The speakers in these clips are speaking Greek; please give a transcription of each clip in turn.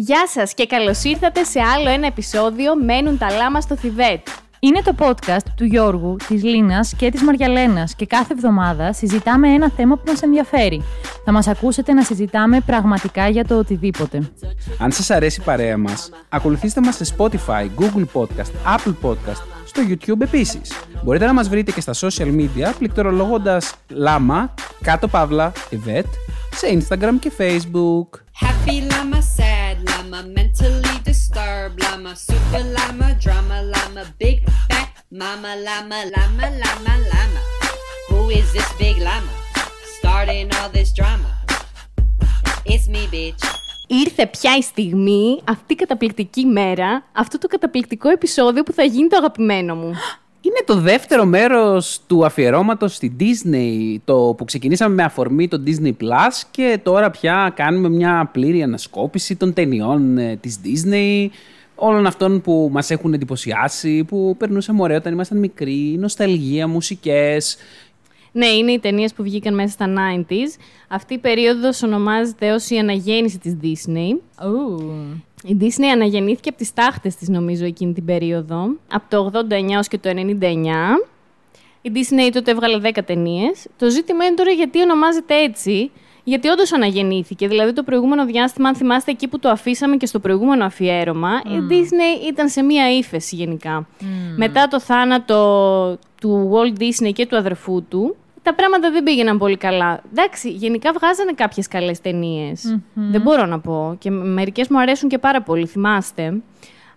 Γεια σας και καλώς ήρθατε σε άλλο ένα επεισόδιο «Μένουν τα λάμα στο Θιβέτ». Είναι το podcast του Γιώργου, της Λίνας και της Μαριαλένας και κάθε εβδομάδα συζητάμε ένα θέμα που μας ενδιαφέρει. Θα μας ακούσετε να συζητάμε πραγματικά για το οτιδήποτε. Αν σας αρέσει η παρέα μας, ακολουθήστε μας σε Spotify, Google Podcast, Apple Podcast, στο YouTube επίσης. Μπορείτε να μας βρείτε και στα social media πληκτρολογώντας λάμα, κάτω παύλα, ευέτ, σε Instagram και Facebook. Happy llama, sad llama, mentally disturbed llama, super llama, drama llama, big fat mama llama, llama, llama, llama. Who is this big llama? Starting all this drama. It's me, bitch. Ήρθε πια η στιγμή, αυτή η καταπληκτική μέρα, αυτό το καταπληκτικό επεισόδιο που θα γίνει το αγαπημένο μου. Είναι το δεύτερο μέρος του αφιερώματος στη Disney, το που ξεκινήσαμε με αφορμή το Disney Plus και τώρα πια κάνουμε μια πλήρη ανασκόπηση των ταινιών ε, της Disney, όλων αυτών που μας έχουν εντυπωσιάσει, που περνούσαμε ωραία όταν ήμασταν μικροί, νοσταλγία, μουσικές. Ναι, είναι οι ταινίες που βγήκαν μέσα στα 90s. Αυτή η περίοδος ονομάζεται ως η αναγέννηση της Disney. Η Disney αναγεννήθηκε από τις τάχτες της νομίζω εκείνη την περίοδο, από το 89 έως και το 99. Η Disney τότε έβγαλε 10 ταινίες. Το ζήτημα είναι τώρα γιατί ονομάζεται έτσι, γιατί όντως αναγεννήθηκε. Δηλαδή το προηγούμενο διάστημα, αν θυμάστε εκεί που το αφήσαμε και στο προηγούμενο αφιέρωμα, η Disney ήταν σε μία ύφεση γενικά. Μετά το θάνατο του Walt Disney και του αδερφού του, τα πράγματα δεν πήγαιναν πολύ καλά. Εντάξει, γενικά βγάζανε κάποιες καλές Δεν μπορώ να πω. Και μερικές μου αρέσουν και πάρα πολύ, θυμάστε.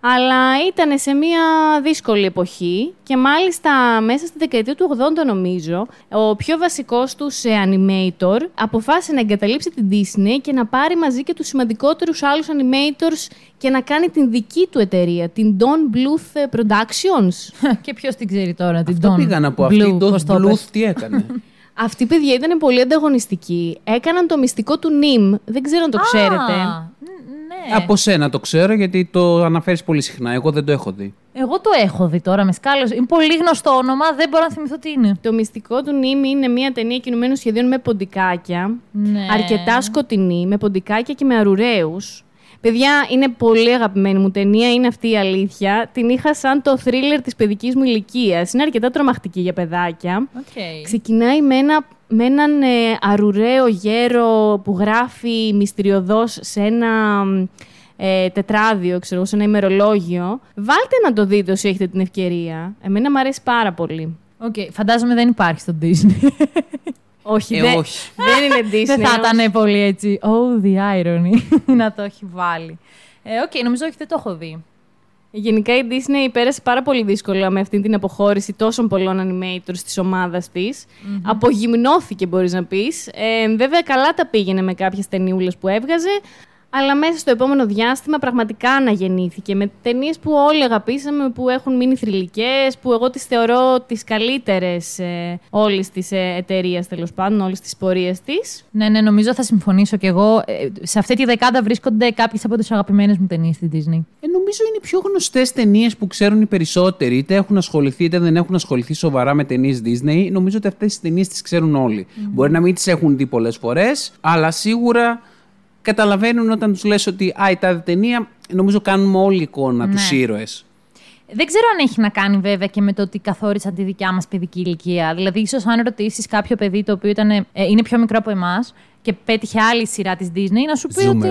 Αλλά ήταν σε μια δύσκολη εποχή και μάλιστα μέσα στη δεκαετία του 80 νομίζω ο πιο βασικός τους ε, animator αποφάσισε να εγκαταλείψει την Disney και να πάρει μαζί και τους σημαντικότερους άλλους animators και να κάνει την δική του εταιρεία, την Don Bluth Productions. και ποιος την ξέρει τώρα, την Αυτό Don πήγα να πω, αυτή η Blue, Dot πώς το Bluth πες. τι έκανε; Αυτή η παιδιά ήταν πολύ ανταγωνιστική. Έκαναν το μυστικό του Nim. Δεν ξέρω αν το ξέρετε. Α, ναι. Από σένα το ξέρω γιατί το αναφέρεις πολύ συχνά, εγώ δεν το έχω δει. Εγώ το έχω δει τώρα με σκάλος. Είναι πολύ γνωστό όνομα, δεν μπορώ να θυμηθώ τι είναι. Το μυστικό του Νίμη είναι μια ταινία κινουμένων σχεδίων με ποντικάκια. Ναι. Αρκετά σκοτεινή, με ποντικάκια και με αρουραίους. Παιδιά, είναι πολύ αγαπημένη μου ταινία, είναι αυτή η αλήθεια. Την είχα σαν το θρίλερ της παιδικής μου ηλικίας. Είναι αρκετά τρομακτική για παιδάκια. Okay. Ξεκινάει με, ένα, με έναν ε, αρουραίο γέρο που γράφει μυστηριωδώς σε ένα ε, τετράδιο, ξέρω, εγώ, σε ένα ημερολόγιο. Βάλτε να το δείτε όσοι έχετε την ευκαιρία. Εμένα μου αρέσει πάρα πολύ. Okay. Φαντάζομαι δεν υπάρχει στο Disney. Όχι, Ε, δεν, όχι. δεν είναι Disney. δεν θα όμως. ήταν πολύ έτσι. Oh, the irony. να το έχει βάλει. Ε, Οκ, νομίζω όχι, δεν το έχω δει. Γενικά η Disney πέρασε πάρα πολύ δύσκολα με αυτή την αποχώρηση τόσων πολλών animators της ομάδας της. Απογυμνώθηκε μπορείς να πεις. Ε, βέβαια καλά τα πήγαινε με κάποιες ταινιούλες που έβγαζε, αλλά μέσα στο επόμενο διάστημα πραγματικά αναγεννήθηκε με ταινίες που όλοι αγαπήσαμε, που έχουν μείνει θρηλυκές, που εγώ τις θεωρώ τις καλύτερες ε, όλης της ε, εταιρείας τέλος πάντων, όλης της πορείας της. Ναι, ναι, νομίζω θα συμφωνήσω κι εγώ. Ε, σε αυτή τη δεκάδα βρίσκονται κάποιες από τις αγαπημένες μου ταινίες στη Disney. Ε, νομίζω είναι οι πιο γνωστές ταινίες που ξέρουν οι περισσότεροι. Είτε έχουν ασχοληθεί είτε δεν έχουν ασχοληθεί σοβαρά με ταινίες Disney. Νομίζω ότι αυτές τις ταινίες τις ξέρουν όλοι. Μπορεί να μην τις έχουν δει πολλές φορές, αλλά σίγουρα καταλαβαίνουν όταν τους λες ότι Α, η τάδε ταινία. Νομίζω κάνουμε όλη εικόνα Ναι. του ήρωες. Δεν ξέρω αν έχει να κάνει βέβαια και με το ότι καθόρισαν τη δικιά μας παιδική ηλικία. Δηλαδή, ίσως αν ρωτήσεις κάποιο παιδί το οποίο ήταν, ε, είναι πιο μικρό από εμάς και πέτυχε άλλη σειρά της Disney, να σου πει ότι.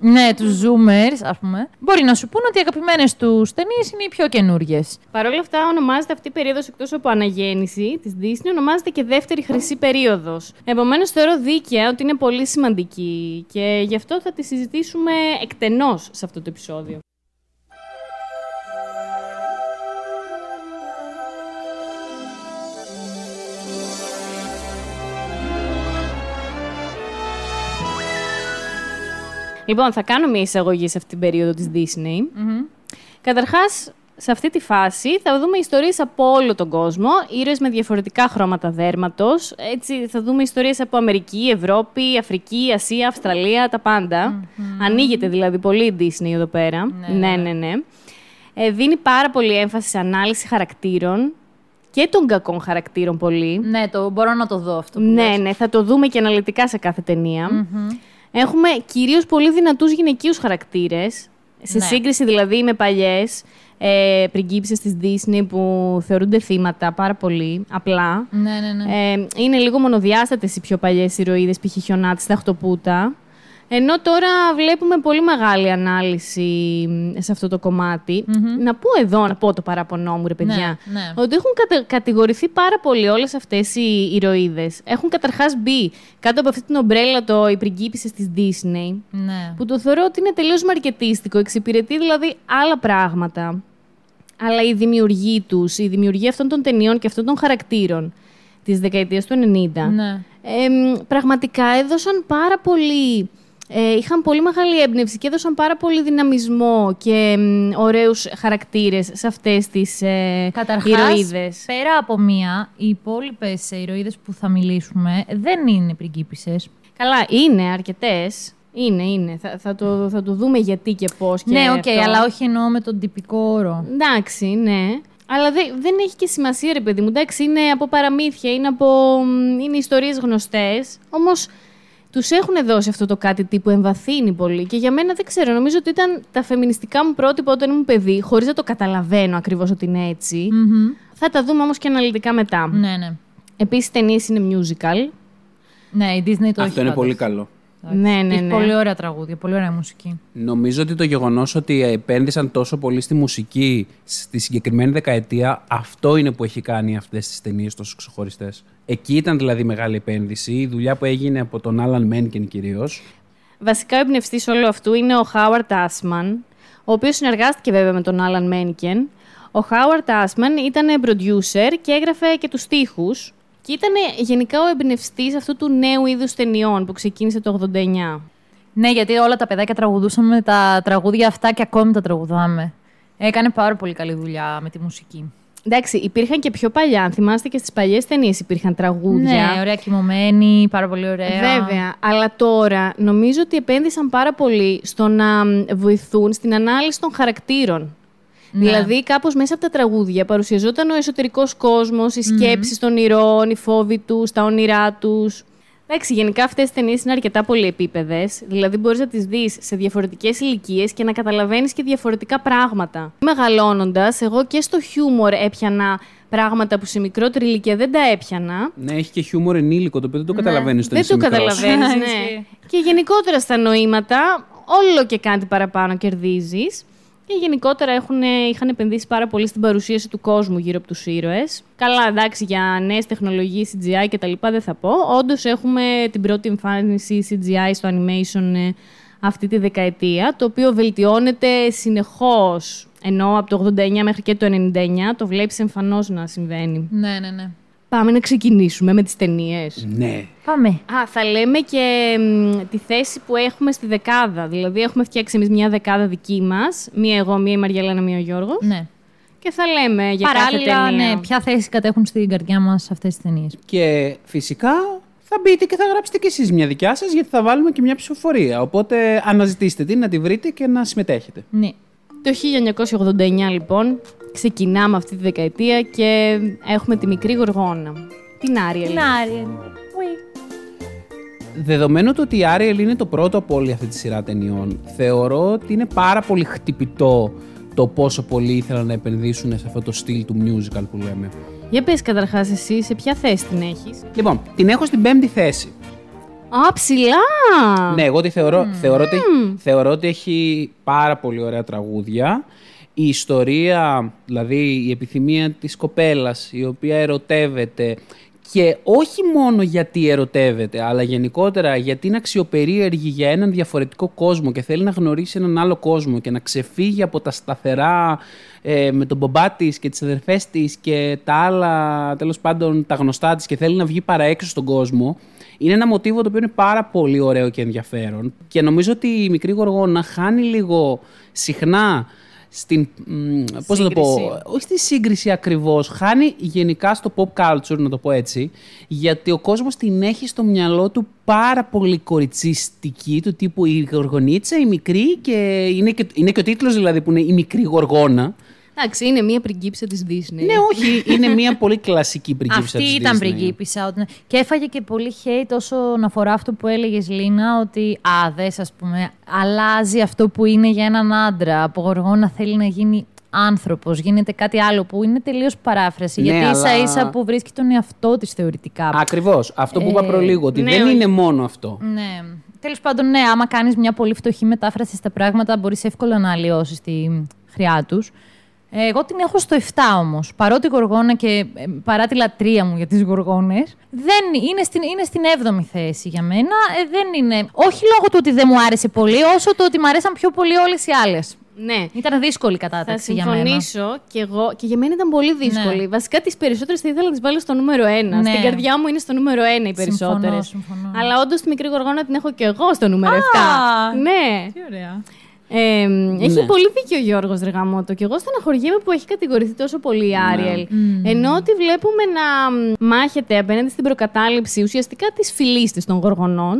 Zoomers. Ναι, τους Zoomers, ας πούμε. Μπορεί να σου πούνε ότι οι αγαπημένες τους ταινίες είναι οι πιο καινούριε. Παρ' όλα αυτά, ονομάζεται αυτή η περίοδος εκτός από αναγέννηση της Disney, ονομάζεται και δεύτερη χρυσή περίοδος. Επομένως, θεωρώ δίκαια ότι είναι πολύ σημαντική και γι' αυτό θα τη συζητήσουμε εκτενώς σε αυτό το επεισόδιο. Λοιπόν, θα κάνω μια εισαγωγή σε αυτή την περίοδο της Disney. Καταρχάς, σε αυτή τη φάση θα δούμε ιστορίες από όλο τον κόσμο, ήρωες με διαφορετικά χρώματα δέρματος. Έτσι, θα δούμε ιστορίες από Αμερική, Ευρώπη, Αφρική, Ασία, Αυστραλία, τα παντα Ανοίγεται δηλαδή πολύ η Disney εδώ πέρα. Ναι, ναι, ναι. Ε, δίνει πάρα πολύ έμφαση σε ανάλυση χαρακτήρων και των κακών χαρακτήρων πολύ. Ναι, το, μπορώ να το δω αυτό. Που Ναι, λες. ναι, θα το δούμε και αναλυτικά σε κάθε ταινία. Έχουμε κυρίως πολύ δυνατούς γυναικείους χαρακτήρες, σε Ναι. σύγκριση δηλαδή με παλιές ε, πριγκίπισσες της Disney που θεωρούνται θύματα πάρα πολύ απλά. Ναι, ναι, ναι. Ε, είναι λίγο μονοδιάστατες οι πιο παλιές ηρωίδες, π.χ. χιονάτης στα Χτωπούτα. Ενώ τώρα βλέπουμε πολύ μεγάλη ανάλυση μ, σε αυτό το κομματι Να πω εδώ, να πω το παραπονό μου, ρε παιδιά, Ναι, ναι. ότι έχουν κατε- κατηγορηθεί πάρα πολύ όλες αυτές οι ηρωίδες. Έχουν καταρχάς μπει κάτω από αυτή την ομπρέλα το οι πριγκίπισσες της Disney, ναι. που το θεωρώ ότι είναι τελείως μαρκετίστικο, εξυπηρετεί δηλαδή άλλα πράγματα. Αλλά η δημιουργή τους, η δημιουργία αυτών των ταινιών και αυτών των χαρακτήρων της δεκαετίας του 90, Ναι. εμ, πραγματικά έδωσαν πάρα πολύ... Ε, είχαν πολύ μεγάλη έμπνευση και έδωσαν πάρα πολύ δυναμισμό και μ, ωραίους χαρακτήρες σε αυτές τις ε, Καταρχάς, ηρωίδες. πέρα από μία, οι υπόλοιπες ηρωίδες που θα μιλήσουμε δεν είναι πριγκίπισσες. Καλά, είναι αρκετές. Είναι, είναι. Θα, θα, το, θα το δούμε γιατί και πώς και ναι, οκ, αυτό. αλλά όχι εννοώ με τον τυπικό όρο. Εντάξει, ναι. Αλλά δεν, δεν έχει και σημασία, ρε παιδί μου. Εντάξει, είναι από παραμύθια, είναι, από, μ, είναι ιστορίες γνωστές. Όμως τους έχουν δώσει αυτό το κάτι τύπου εμβαθύνει πολύ. Και για μένα δεν ξέρω, νομίζω ότι ήταν τα φεμινιστικά μου πρότυπα όταν ήμουν παιδί, χωρίς να το καταλαβαίνω ακριβώς ότι είναι έτσι. Μμμ. Θα τα δούμε όμως και αναλυτικά μετά. Ναι, ναι. Επίσης, ταινίες είναι musical. Ναι, η Disney το έχει Αυτό είναι πάντως. πολύ καλό. Ναι, ναι, Έχει ναι. πολύ ωραία τραγούδια, πολύ ωραία μουσική. Νομίζω ότι το γεγονός ότι επένδυσαν τόσο πολύ στη μουσική στη συγκεκριμένη δεκαετία, αυτό είναι που έχει κάνει αυτές τις ταινίες τόσο ξεχωριστές. Εκεί ήταν δηλαδή μεγάλη επένδυση, η δουλειά που έγινε από τον Άλαν Μένκεν κυρίως. Βασικά ο εμπνευστής όλου αυτού είναι ο Χάουαρτ Άσμαν, ο οποίος συνεργάστηκε βέβαια με τον Άλαν Μένικεν. Ο Χάουαρτ Άσμαν ήταν producer και έγραφε και τους στίχους και ήταν γενικά ο εμπνευστής αυτού του νέου είδους ταινιών που ξεκίνησε το 89. Ναι, γιατί όλα τα παιδάκια τραγουδούσαμε τα τραγούδια αυτά και ακόμη τα τραγουδάμε. Έκανε πάρα πολύ καλή δουλειά με τη μουσική. Εντάξει, υπήρχαν και πιο παλιά. Αν θυμάστε και στις παλιές ταινίες υπήρχαν τραγούδια. Ναι, ωραία κοιμωμένη, πάρα πολύ ωραία. Βέβαια, αλλά τώρα νομίζω ότι επένδυσαν πάρα πολύ στο να μ, βοηθούν στην ανάλυση των χαρακτήρων. Ναι. Δηλαδή, κάπως μέσα από τα τραγούδια παρουσιαζόταν ο εσωτερικός κόσμος, οι σκέψεις των ηρώων, οι φόβοι τους, τα όνειρά τους. Εντάξει, γενικά αυτές τι ταινίες είναι αρκετά πολυεπίπεδες. Δηλαδή, μπορείς να τις δεις σε διαφορετικές ηλικίες και να καταλαβαίνεις και διαφορετικά πράγματα. Μεγαλώνοντας, εγώ και στο χιούμορ έπιανα πράγματα που σε μικρότερη ηλικία δεν τα έπιανα. Ναι, έχει και χιούμορ ενήλικο, το οποίο δεν το καταλαβαίνεις στο Δεν είσαι το μικρός. καταλαβαίνεις, ναι. Ισχύει. και γενικότερα στα νοήματα, όλο και κάτι παραπάνω κερδίζεις. Και γενικότερα έχουν, είχαν επενδύσει πάρα πολύ στην παρουσίαση του κόσμου γύρω από τους ήρωες. Καλά, εντάξει, για νέες τεχνολογίες CGI και τα λοιπά δεν θα πω. Όντως έχουμε την πρώτη εμφάνιση CGI στο animation ε, αυτή τη δεκαετία, το οποίο βελτιώνεται συνεχώς. Ενώ από το 89 μέχρι και το 99 το βλέπεις εμφανώς να συμβαίνει. Ναι, ναι, ναι. Πάμε να ξεκινήσουμε με τις ταινίες. Ναι. Πάμε. Α, θα λέμε και μ, τη θέση που έχουμε στη δεκάδα. Δηλαδή, έχουμε φτιάξει εμείς μια δεκάδα δική μας. Μία εγώ, μία η Μαριαλένα, μία ο Γιώργος. Ναι. Και θα λέμε για Παράλληλα, κάθε ταινία. ναι, ποια θέση κατέχουν στην καρδιά μας αυτές τις ταινίες. Και φυσικά θα μπείτε και θα γράψετε κι εσείς μια δικιά σας, γιατί θα βάλουμε και μια ψηφοφορία. Οπότε αναζητήστε την, να τη βρείτε και να συμμετέχετε. Ναι. Το 1989, λοιπόν, ξεκινάμε αυτή τη δεκαετία και έχουμε τη μικρή Γοργόνα. Την Άριελ. Άριελ. Δεδομένου του ότι η Άριελ είναι το πρώτο από όλη αυτή τη σειρά ταινιών, θεωρώ ότι είναι πάρα πολύ χτυπητό το πόσο πολύ ήθελαν να επενδύσουν σε αυτό το στυλ του musical που λέμε. Για πες καταρχάς εσύ, σε ποια θέση την έχεις; Λοιπόν, την έχω στην πέμπτη θέση. Α, ψηλά! Ναι, εγώ τη θεωρώ, θεωρώ, ότι, θεωρώ ότι έχει πάρα πολύ ωραία τραγούδια. Η ιστορία, δηλαδή η επιθυμία της κοπέλας η οποία ερωτεύεται και όχι μόνο γιατί ερωτεύεται, αλλά γενικότερα γιατί είναι αξιοπερίεργη για έναν διαφορετικό κόσμο και θέλει να γνωρίσει έναν άλλο κόσμο και να ξεφύγει από τα σταθερά ε, με τον μπομπά της και τις αδερφές της και τα άλλα, τέλος πάντων, τα γνωστά της και θέλει να βγει παρά έξω στον κόσμο. Είναι ένα μοτίβο το οποίο είναι πάρα πολύ ωραίο και ενδιαφέρον και νομίζω ότι η μικρή Γοργόνα χάνει λίγο συχνά στην. μ, Πώς να το πω, Σύγκριση. όχι στη σύγκριση ακριβώς, χάνει γενικά στο pop culture, να το πω έτσι, γιατί ο κόσμος την έχει στο μυαλό του πάρα πολύ κοριτσιστική, του τύπου η Γοργονίτσα, η μικρή και είναι και, είναι και ο τίτλος δηλαδή που είναι η μικρή Γοργόνα. Εντάξει, είναι μία πριγκίψα της Disney. Ναι, όχι, είναι μια πολύ κλασική πριγκίπισσα Αυτή της ήταν Disney. πριγκίπισσα. όταν- Και έφαγε και πολύ hate όσον αφορά αυτό που έλεγες Λίνα, ότι α, δες, ας πούμε, αλλάζει αυτό που είναι για έναν άντρα. Από γοργόνα θέλει να γίνει άνθρωπος, γίνεται κάτι άλλο που είναι τελείως παράφραση. Ναι, γιατί ίσα αλλά- ίσα που βρίσκει τον εαυτό της θεωρητικά. Ακριβώς. Αυτό που είπα Ε, προλίγο, ότι ναι, δεν όχι. είναι μόνο αυτό. Ναι. Τέλος πάντων, ναι, άμα κάνεις μια πολύ φτωχή μετάφραση στα πράγματα, μπορείς εύκολα να αλλοιώσεις τη χρειά τους. Εγώ την έχω στο 7 όμως. Παρότι γοργόνα και ε, παρά τη λατρεία μου για τις γοργόνες, δεν είναι στην, είναι στην 7η θέση για μένα. Ε, δεν είναι. Όχι λόγω του ότι δεν μου άρεσε πολύ, όσο το ότι μου αρέσαν πιο πολύ όλες οι άλλες. Ναι. Ήταν δύσκολη η Θα κατάταξη για μένα. συμφωνήσω και εγώ. Και για μένα ήταν πολύ δύσκολη. Ναι. Βασικά τις περισσότερες θα ήθελα να τις βάλω στο νούμερο 1. Ναι. Στην καρδιά μου είναι στο νούμερο 1 οι περισσότερες. συμφωνώ. Αλλά όντως τη μικρή γοργόνα την έχω και εγώ στο νούμερο 7. Ναι. Τι ωραία. Ε, έχει Ναι. πολύ δίκιο ο Γιώργος Δρεγαμότο και εγώ στεναχωριέμαι που έχει κατηγορηθεί τόσο πολύ η Άριελ. Ενώ ότι βλέπουμε να μ, μάχεται απέναντι στην προκατάληψη ουσιαστικά της φυλής της των γοργονών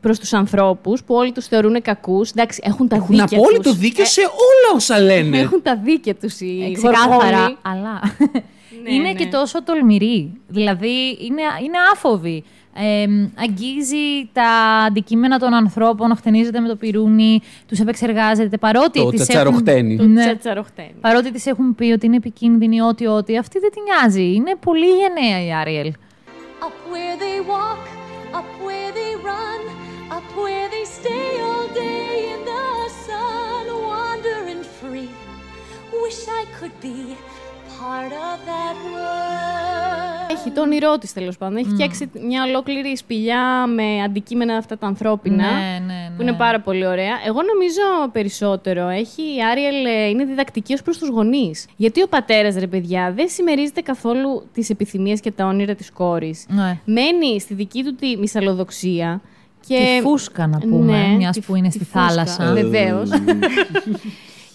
προς τους ανθρώπους που όλοι τους θεωρούν κακούς. Εντάξει, έχουν τα Έχουν δίκαια απόλυτο τους. δίκιο σε όλα όσα λένε. Έχουν τα δίκαια τους οι Ε, ξεκάθαρα, γοργόνοι. αλλά Ναι, είναι ναι. και τόσο τολμηρή. Δηλαδή, είναι, είναι άφοβη. Ε, αγγίζει τα αντικείμενα των ανθρώπων, χτενίζεται με το πυρούνι, τους επεξεργάζεται, παρότι Το τις τσατσαροχτένι. έχουν... Ναι. Τσατσαροχτένι. Παρότι τις έχουν πει ότι είναι επικίνδυνη, ό,τι, ό,τι, αυτή δεν την νοιάζει. Είναι πολύ γενναία η Άριελ. Up where they walk, up where they run, up where they stay all day in the sun, wandering free. Wish I could be part of that world. Έχει το όνειρό της τέλος πάντων. Έχει φτιάξει μια ολόκληρη σπηλιά με αντικείμενα αυτά τα ανθρώπινα. Ναι, ναι, Που είναι ναι. πάρα πολύ ωραία. Εγώ νομίζω περισσότερο έχει η Άριελ ε, είναι διδακτική ως προς τους γονείς. Γιατί ο πατέρας, ρε παιδιά, δεν συμμερίζεται καθόλου τις επιθυμίες και τα όνειρα της κόρης. Ναι. Μένει στη δική του τη μυσαλλοδοξία. Και... Τη φούσκα, να πούμε, Ναι, μιας τη- που είναι τη στη φούσκα, θάλασσα. Βεβαίως.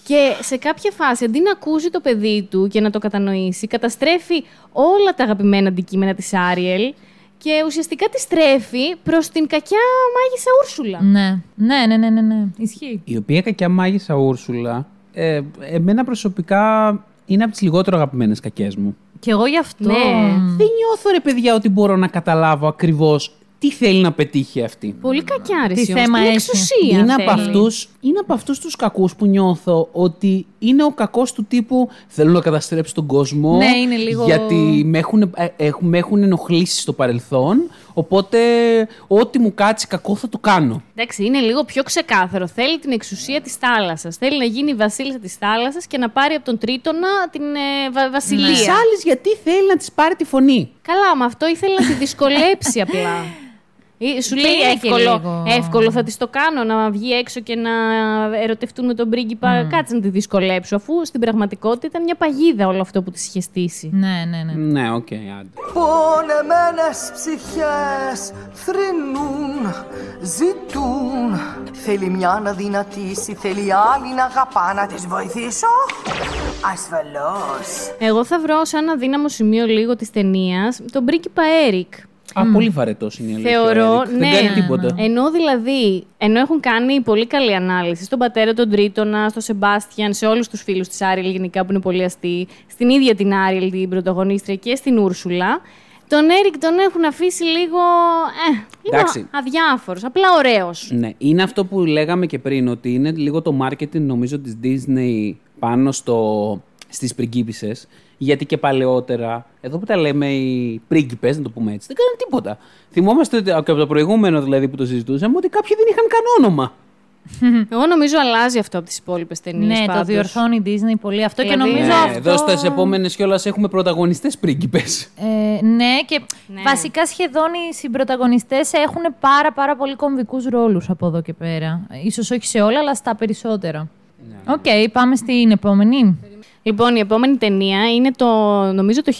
Και σε κάποια φάση, αντί να ακούσει το παιδί του και να το κατανοήσει, καταστρέφει όλα τα αγαπημένα αντικείμενα της Άριελ και ουσιαστικά τη στρέφει προς την κακιά μάγισσα Ούρσουλα. Ναι, ναι, ναι, ναι, ναι, ναι. Ισχύει. Η οποία κακιά μάγισσα Ούρσουλα, ε, εμένα προσωπικά είναι από τις λιγότερο αγαπημένες κακές μου. Και εγώ γι' αυτό. Ναι. Δεν νιώθω ρε παιδιά ότι μπορώ να καταλάβω ακριβώς τι θέλει να πετύχει αυτή; Πολύ κακιά ρε Τι εσύ, όμως, θέμα την έχει; εξουσία είναι, από θέλει. αυτούς, είναι από αυτούς τους κακούς που νιώθω ότι είναι ο κακός του τύπου θέλω να καταστρέψω τον κόσμο Ναι, είναι λίγο- γιατί με έχουν, ε, έχουν, με έχουν ενοχλήσει στο παρελθόν οπότε ό,τι μου κάτσει κακό θα το κάνω. Εντάξει, είναι λίγο πιο ξεκάθαρο. Θέλει την εξουσία της θάλασσας. Θέλει να γίνει η βασίλισσα της θάλασσας και να πάρει από τον Τρίτονα την ε, βα- βασιλεία. Τις άλλες γιατί θέλει να της πάρει τη φωνή. Καλά, με αυτό ήθελε να τη δυσκολέψει απλά. Ή Σου Και λέει είναι και εύκολο, λίγο. εύκολο θα της το κάνω να βγει έξω και να ερωτευτούν με τον πρίγκιπα. Κάτσε να τη δυσκολέψω, αφού στην πραγματικότητα ήταν μια παγίδα όλο αυτό που της είχε στήσει. Ναι, ναι, ναι. Ναι, οκ, άντε. Πονεμένες ψυχές θρηνούν, ζητούν Θέλει μια να αδυνατίσει, θέλει άλλη να αγαπά Να τις βοηθήσω, ασφαλώς Εγώ θα βρω σαν αδύναμο σημείο λίγο της ταινίας τον πρίγκιπα Έρικ. Α, πολύ βαρετός είναι η αλήθεια. Θεωρώ, Έρικ. ναι. Δεν κάνει τίποτα. Ενώ δηλαδή, ενώ έχουν κάνει πολύ καλή ανάλυση στον πατέρα τον Τρίτονα, στον Σεμπάστιαν, σε όλους τους φίλους της Άριελ γενικά που είναι πολύ αστείοι, στην ίδια την Άριελ την πρωταγωνίστρια και στην Ούρσουλα, τον Έρικ τον έχουν αφήσει λίγο. Ε, λίγο Εντάξει. αδιάφορος, απλά ωραίος. Ναι, είναι αυτό που λέγαμε και πριν, ότι είναι λίγο το marketing νομίζω της Disney πάνω στο, στις πριγκίπισσες, γιατί και παλαιότερα, εδώ που τα λέμε οι πρίγκιπες, να το πούμε έτσι, δεν κάνανε τίποτα. Θυμόμαστε ότι, και από το προηγούμενο δηλαδή που το συζητούσαμε, ότι κάποιοι δεν είχαν καν όνομα. Εγώ νομίζω αλλάζει αυτό από τις υπόλοιπες ταινίες. Ναι, το διορθώνει η Disney πολύ αυτό και Δηλαδή, νομίζω Ναι, αυτό... Εδώ στις επόμενες κιόλας έχουμε πρωταγωνιστές πρίγκιπες. Ε, ναι, και Ναι. βασικά σχεδόν οι συμπρωταγωνιστές έχουν πάρα πάρα πολύ κομβικούς ρόλους από εδώ και πέρα. Ίσως όχι σε όλα, αλλά στα περισσότερα. Ναι. Οκ, πάμε στην επόμενη. Λοιπόν, η επόμενη ταινία είναι το, νομίζω το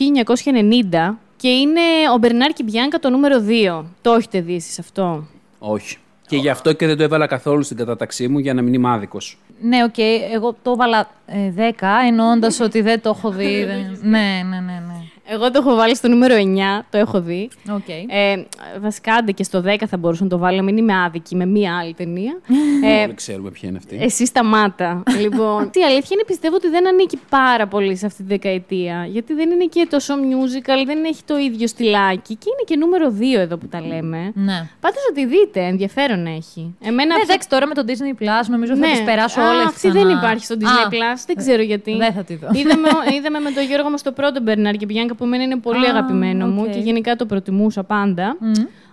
1990 και είναι ο Μπερνάρ και η Μπιάνκα το νούμερο 2. Το έχετε δει εσείς αυτό; Όχι. Και γι' αυτό και δεν το έβαλα καθόλου στην κατάταξή μου για να μην είμαι άδικος. Ναι, οκ, εγώ το έβαλα ε, 10, εννοώντας ότι δεν το έχω δει. δεν- ναι, ναι, ναι, ναι. Εγώ το έχω βάλει στο νούμερο 9, το έχω δει. Οκ. Ε, βασικά, άντε και στο 10 θα μπορούσα να το βάλω, μην είμαι άδικη με μία άλλη ταινία. ε, Όλοι ξέρουμε ποια είναι αυτή. εσύ σταμάτα. λοιπόν, η αλήθεια είναι πιστεύω ότι δεν ανήκει πάρα πολύ σε αυτή τη δεκαετία. Γιατί δεν είναι και τόσο musical, δεν έχει το ίδιο στυλάκι. Και είναι και νούμερο 2 εδώ που τα λέμε. Ναι. Πάντως ότι δείτε, ενδιαφέρον έχει. Εμένα Ναι, πιο- εντάξει, τώρα με το Disney Plus νομίζω θα τις περάσω Α, όλες Αυτή δεν ξανά. υπάρχει στο Disney Α, Plus, δεν ξέρω γιατί. δεν θα τη δω. Είδαμε, είδαμε με τον Γιώργο μας το πρώτο Μπερνάρ και Μπιάνκα που εμένα είναι πολύ Α, αγαπημένο μου οκ. και γενικά το προτιμούσα πάντα.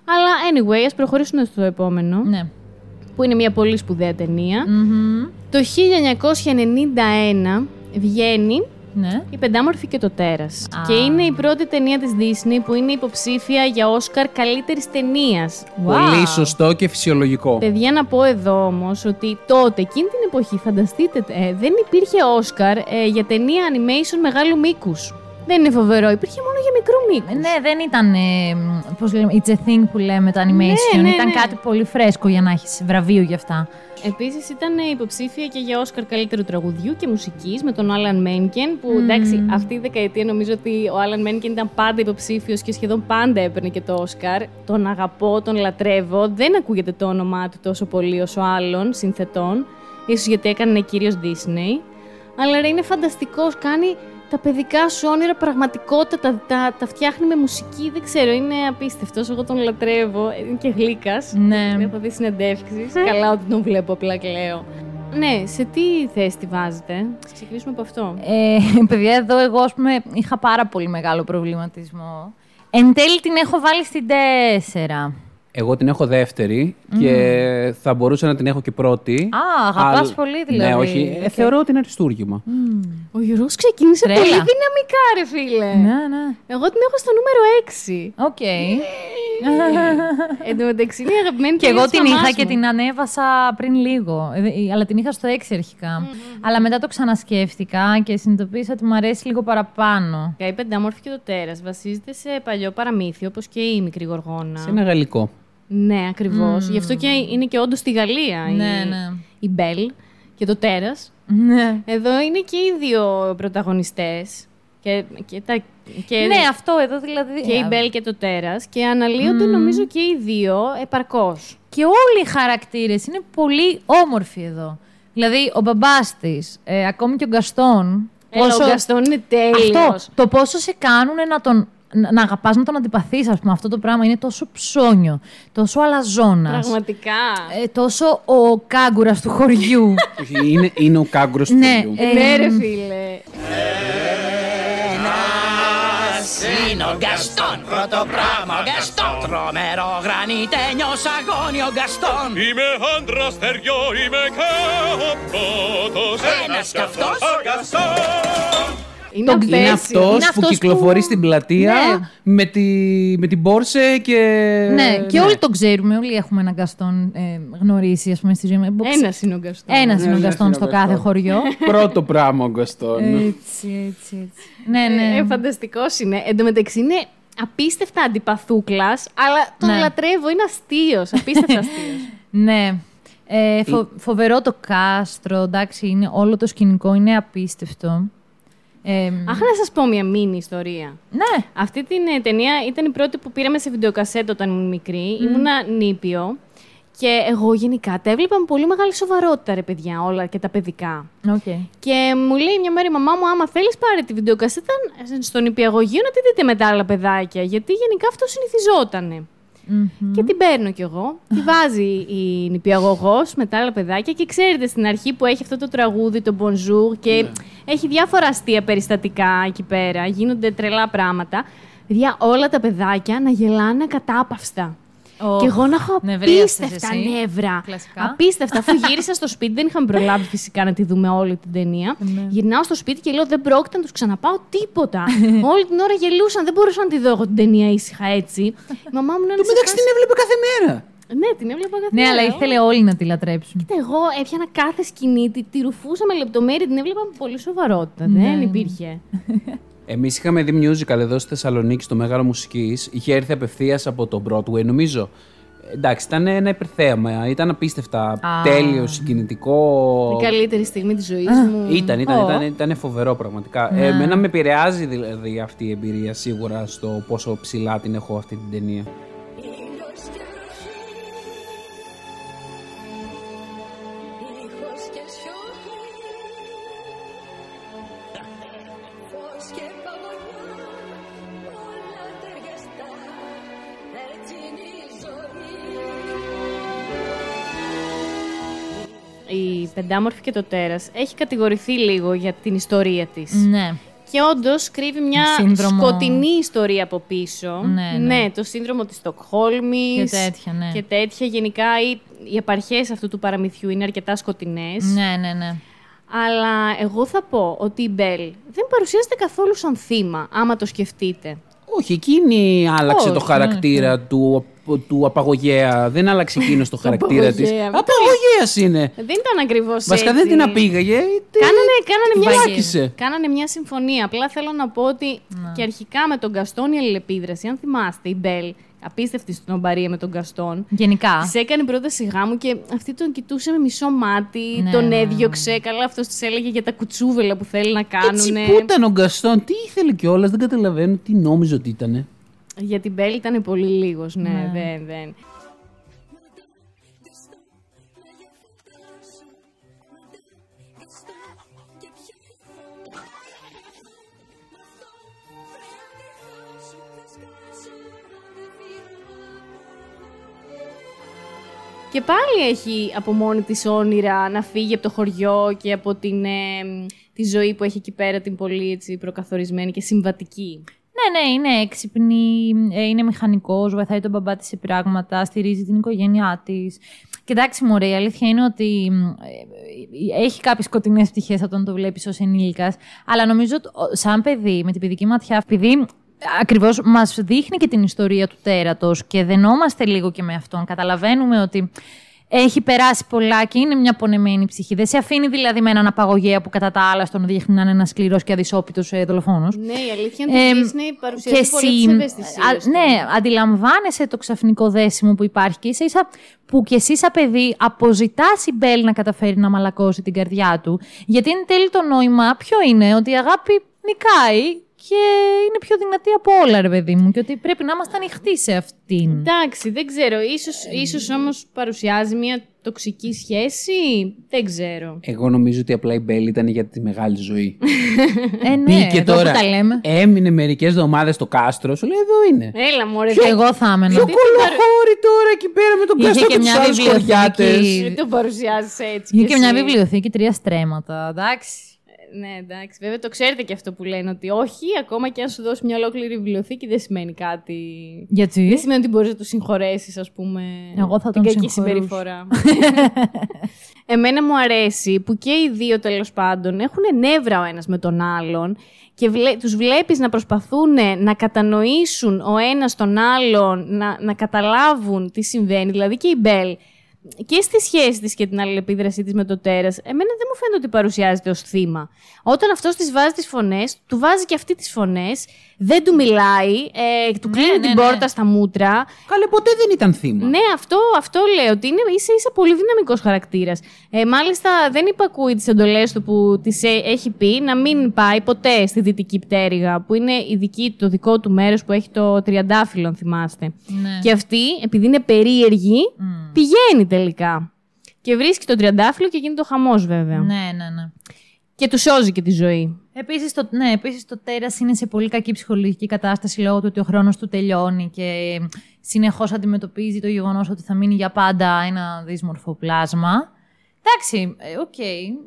Αλλά anyway, ας προχωρήσουμε στο επόμενο, Ναι. που είναι μια πολύ σπουδαία ταινία. Μμμ. Το 1991 βγαίνει Ναι. η Πεντάμορφη και το Τέρας. Α. Και είναι η πρώτη ταινία της Disney που είναι υποψήφια για Όσκαρ καλύτερης ταινίας. Πολύ Wow. σωστό και φυσιολογικό. Παιδιά, να πω εδώ όμως ότι τότε, εκείνη την εποχή, φανταστείτε, ε, δεν υπήρχε Όσκαρ ε, για ταινία animation μεγάλου μήκους. Δεν είναι φοβερό, υπήρχε μόνο για μικρού μήκου. Ναι, δεν ήταν. Ε, Πώς λέμε, it's a thing που λέμε το animation. ναι, ήταν ναι. κάτι πολύ φρέσκο για να έχεις βραβείο γι' αυτά. Επίσης, ήταν υποψήφια και για Όσκαρ καλύτερου τραγουδιού και μουσικής με τον Άλαν Μένκεν. Που εντάξει, αυτή η δεκαετία νομίζω ότι ο Άλαν Μένκεν ήταν πάντα υποψήφιος και σχεδόν πάντα έπαιρνε και το Όσκαρ. Τον αγαπώ, τον λατρεύω. Δεν ακούγεται το όνομά του τόσο πολύ όσο άλλων συνθετών. Ίσως γιατί έκανε κυρίως Disney. Αλλά ρε, είναι φανταστικός. Κάνει τα παιδικά σου όνειρα πραγματικότητα. Τα, τα, τα φτιάχνει με μουσική. Δεν ξέρω, είναι απίστευτος. Εγώ τον λατρεύω. Είναι και γλύκας. Ναι. Έχω δει συνεντεύξεις. Καλά ότι τον βλέπω, απλά και λέω. Ναι, σε τι θέση τη βάζετε. Ας ξεκινήσουμε από αυτό. Ε, παιδιά, εδώ εγώ ας πούμε, είχα πάρα πολύ μεγάλο προβληματισμό. Εν τέλει την έχω βάλει στην 4. Εγώ την έχω δεύτερη και θα μπορούσα να την έχω και πρώτη. Α, αγαπάς Αλλά- πολύ δηλαδή. Ναι, όχι. Ε, Οκ. θεωρώ ότι είναι αριστούργημα. Ο Γιώργος ξεκίνησε Τρέλα. πολύ δυναμικά, ρε φίλε. Ναι, ναι. Εγώ την έχω στο νούμερο 6. Οκ. Εν τω μεταξύ είναι η αγαπημένη Και ταινία εγώ της την μαμάς είχα και μου. την ανέβασα πριν λίγο. Ε, ε, Αλλά την είχα στο 6 αρχικά Αλλά μετά το ξανασκέφτηκα και συνειδητοποίησα ότι μου αρέσει λίγο παραπάνω. Η Πεντάμορφη και το Τέρας βασίζεται σε παλιό παραμύθι, όπως και η Μικρή Γοργόνα. Σε ένα γαλλικό. Ναι, ακριβώς. Γι' αυτό και είναι και όντως στη Γαλλία η, Ναι, ναι. η Μπέλ και το Τέρας. Ναι. Εδώ είναι και οι δύο πρωταγωνιστές. Και, και, τα, και, Ναι, αυτό εδώ δηλαδή. και η Μπέλ και το Τέρας. Και αναλύονται νομίζω και οι δύο επαρκώς. Και όλοι οι χαρακτήρες είναι πολύ όμορφοι εδώ. Δηλαδή, ο μπαμπάς της, ε, ακόμη και ο Γκαστόν. Έλα, ο Γκαστόν είναι τέλειος. Αυτό, το πόσο σε κάνουν να τον. Να, να αγαπάς να τον αντιπαθείς, ας πούμε, αυτό το πράγμα είναι τόσο ψώνιο, τόσο αλαζόνας, Πραγματικά. ε, τόσο ο κάγκουρας του χωριού. Όχι, είναι, είναι ο κάγκρο του Ναι, χωριού. ε, ναι, ρε φίλε. Είναι ο Γκαστόν, πρώτο πράγμα ο Γκαστόν Τρομερό γρανιτένιο αγώνι ο Γκαστόν Είμαι άντρας θεριό, είμαι και ο πρώτος Ένας κι αυτός. Ο Γκαστόν Είναι Είναι απέσιο. αυτός Είναι που αυτός κυκλοφορεί που- στην πλατεία Ναι. με, τη, με την Πόρσε και. ναι, και όλοι τον ξέρουμε, όλοι έχουμε έναν Γκαστόν ε, γνωρίσει, ας πούμε, στη ζωή μας. Ένας είναι ο Γκαστόν. Ένας είναι ο Ναι, Γκαστόν ναι, στο είναι ο κάθε Γκαστόν. χωριό. Πρώτο πράγμα ο Γκαστόν. έτσι, έτσι, έτσι. Ναι, ναι. Ε, Φανταστικός είναι. Εν τω μεταξύ είναι απίστευτα αντιπαθούκλας, αλλά τον Ναι. λατρεύω. Είναι αστείος. Απίστευτα αστείος. Ναι. Ε, φο- φοβερό το κάστρο, εντάξει, είναι, όλο το σκηνικό είναι απίστευτο. Ε, Αχ, να σας πω μια μίνι ιστορία. ναι, Αυτή την ε, ταινία ήταν η πρώτη που πήραμε σε βιντεοκασέτα όταν ήμουν μικρή. Ήμουνα νήπιο. Και εγώ γενικά τα έβλεπα με πολύ μεγάλη σοβαρότητα, ρε παιδιά, όλα και τα παιδικά. οκ. Και μου λέει μια μέρα η μαμά μου: Άμα θέλεις, πάρε τη βιντεοκασέτα στο νηπιαγωγείο να τη δείτε με τα άλλα παιδάκια. Γιατί γενικά αυτό συνηθιζότανε. Και την παίρνω κι εγώ. Τη βάζει η νηπιαγωγός με τα άλλα παιδάκια και ξέρετε στην αρχή που έχει αυτό το τραγούδι, το Bonjour και έχει διάφορα αστεία περιστατικά εκεί πέρα. Γίνονται τρελά πράγματα. Παιδιά, όλα τα παιδάκια να γελάνε κατάπαυστα. Οχ, Και εγώ να έχω νευρίασες απίστευτα εσύ. νεύρα. Κλασικά. Απίστευτα. Αφού γύρισα στο σπίτι, δεν είχαμε προλάβει φυσικά να τη δούμε όλη την ταινία. Ναι. Γυρνάω στο σπίτι και λέω: Δεν πρόκειται να τους ξαναπάω τίποτα. όλη την ώρα γελούσαν, δεν μπορούσα να τη δω εγώ την ταινία ήσυχα έτσι. Η μαμά μου να Το μεταξύ την έβλεπε κάθε μέρα. Ναι, την έβλεπα κάθε Ναι, μέρα. αλλά ήθελε όλοι να τη λατρέψουν. Κοίτα, εγώ έπιανα κάθε σκηνή, τη, τη ρουφούσα με λεπτομέρεια, την έβλεπα με πολύ σοβαρότητα. Ναι. Δεν υπήρχε. Εμείς είχαμε δει musical εδώ στη Θεσσαλονίκη στο Μέγαρο Μουσικής. Είχε έρθει απευθείας από το Broadway, νομίζω. εντάξει, ήταν ένα υπερθέαμα. Ήταν απίστευτα Α. τέλειο, συγκινητικό. Η καλύτερη στιγμή της ζωής μου. Ήταν, ήταν, Ω. ήταν, ήταν φοβερό πραγματικά. Ε, εμένα με επηρεάζει δηλαδή αυτή η εμπειρία σίγουρα στο πόσο ψηλά την έχω αυτή την ταινία. Πεντάμορφη και το Τέρας έχει κατηγορηθεί λίγο για την ιστορία της. Ναι. Και όντως κρύβει μια Σύνδρομο. σκοτεινή ιστορία από πίσω. Ναι, ναι. το σύνδρομο της Στοκχόλμης. Και τέτοια, ναι. Και τέτοια. Γενικά οι, οι επαρχές αυτού του παραμυθιού είναι αρκετά σκοτεινές. Ναι, ναι, ναι. Αλλά εγώ θα πω ότι η Μπέλ δεν παρουσιάζεται καθόλου σαν θύμα, άμα το σκεφτείτε. Όχι, εκείνη άλλαξε Όχι, το χαρακτήρα ναι, του, του απαγωγέα. Δεν άλλαξε εκείνος το χαρακτήρα της. απαγωγέα, μην το Απαγωγέας είναι. Δεν ήταν ακριβώς έτσι. Βασικά δεν την απήγαγε. τε- Κάνανε, κάνανε, μια, Φυλάκισε. κάνανε μια συμφωνία. Απλά θέλω να πω ότι και αρχικά με τον Γκαστόν η αλληλεπίδραση, αν θυμάστε, η Μπέλ, απίστευτη στην ομπαρία με τον Γκαστόν, Γενικά. Της έκανε πρόταση γάμου και αυτή τον κοιτούσε με μισό μάτι, Ναι, τον ναι, ναι. έδιωξε. Καλά, αυτός της έλεγε για τα κουτσούβελα που θέλει να Έτσι κάνουν. που ήταν ο Γκαστόν, τι ήθελε κιόλας, δεν καταλαβαίνω τι νόμιζε ότι ήταν. Για την Μπέλ ήταν πολύ λίγος. Ναι, δεν, δεν. Και πάλι έχει από μόνη της όνειρα να φύγει από το χωριό και από την, ε, τη ζωή που έχει εκεί πέρα, την πολύ έτσι, προκαθορισμένη και συμβατική. Ναι, ναι, είναι έξυπνη, ε, είναι μηχανικός, βοηθάει τον μπαμπά της σε πράγματα, στηρίζει την οικογένειά της. Και εντάξει, μωρέ, η αλήθεια είναι ότι μ, ε, έχει κάποιες σκοτεινές πτυχές όταν το βλέπεις ως ενήλικας, αλλά νομίζω ότι ο- σαν παιδί, με την παιδική ματιά, επειδή ακριβώς μας δείχνει και την ιστορία του τέρατος και δενόμαστε λίγο και με αυτόν, καταλαβαίνουμε ότι έχει περάσει πολλά και είναι μια πονεμένη ψυχή. Δεν σε αφήνει δηλαδή με έναν απαγωγέα που κατά τα άλλα στον δείχνει να είναι ένας σκληρός και αδυσόπιτος ε, δολοφόνος. Ναι, η αλήθεια είναι ότι Εμ, η Disney παρουσιάζει πολύ τις ευαισθησίες α, του. Ναι, αντιλαμβάνεσαι το ξαφνικό δέσιμο που υπάρχει και ίσα ίσα που κι εσύ σαν παιδί αποζητάς η Μπέλ να καταφέρει να μαλακώσει την καρδιά του. Γιατί εν τέλει το νόημα ποιο είναι, ότι η αγάπη νικάει και είναι πιο δυνατή από όλα, ρε παιδί μου. Και ότι πρέπει να είμαστε ανοιχτοί σε αυτήν. Εντάξει, δεν ξέρω. Ίσως, ίσως όμως παρουσιάζει μια τοξική σχέση. Δεν ξέρω. Εγώ νομίζω ότι απλά η Μπέλ ήταν για τη μεγάλη ζωή. Ε, ναι, Μπήκε εδώ τώρα. που τα λέμε. Έμεινε μερικές εβδομάδες στο κάστρο. Σου λέει εδώ είναι. Έλα, μωρέ. Και εγώ θα έμενα. Πιο κολοχώρη τώρα εκεί πέρα με τον Είχε κάστρο και και τους μια άλλους βιβλιοθήκη. χωριάτε. Δεν το παρουσιάζεις έτσι. Είχε κι και μια εσύ. βιβλιοθήκη, τρία στρέμματα. Εντάξει. Ναι, εντάξει. Βέβαια το ξέρετε και αυτό που λένε ότι όχι, ακόμα και αν σου δώσει μια ολόκληρη βιβλιοθήκη δεν σημαίνει κάτι. Γιατί; Δεν σημαίνει ότι μπορείς να το συγχωρέσεις, ας πούμε. Εγώ θα την τον κακή συγχωρούσα. συμπεριφορά. Εμένα μου αρέσει που και οι δύο τέλος πάντων έχουν νεύρα ο ένας με τον άλλον και βλέ, τους βλέπεις να προσπαθούν να κατανοήσουν ο ένας τον άλλον, να, να καταλάβουν τι συμβαίνει. Δηλαδή και η Μπέλ και στη σχέση της και την αλληλεπίδρασή της με το τέρας, εμένα δεν μου φαίνεται ότι παρουσιάζεται ως θύμα. Όταν αυτός της βάζει τις φωνές, του βάζει και αυτή τις φωνές, δεν του μιλάει, ε, του κλείνει ναι, την ναι. πόρτα στα μούτρα. Καλέ, ποτέ δεν ήταν θύμα. Ναι, αυτό, αυτό λέω, ότι είναι ίσα ίσα πολύ δυναμικός χαρακτήρας. Ε, μάλιστα, δεν υπακούει τις εντολές του που τη έχει πει να μην πάει ποτέ στη δυτική πτέρυγα, που είναι η δική, το δικό του μέρος που έχει το τριαντάφυλλο, αν θυμάστε. Ναι. Και αυτή, επειδή είναι περίεργη, πηγαίνει τελικά. Και βρίσκει τον τριαντάφυλλο και γίνεται ο χαμός, βέβαια. Ναι, ναι, ναι. Και του σώζει και τη ζωή. Επίσης το, ναι, επίσης το τέρας είναι σε πολύ κακή ψυχολογική κατάσταση λόγω του ότι ο χρόνος του τελειώνει και συνεχώς αντιμετωπίζει το γεγονός ότι θα μείνει για πάντα ένα δύσμορφο πλάσμα. Εντάξει, ε, οκ.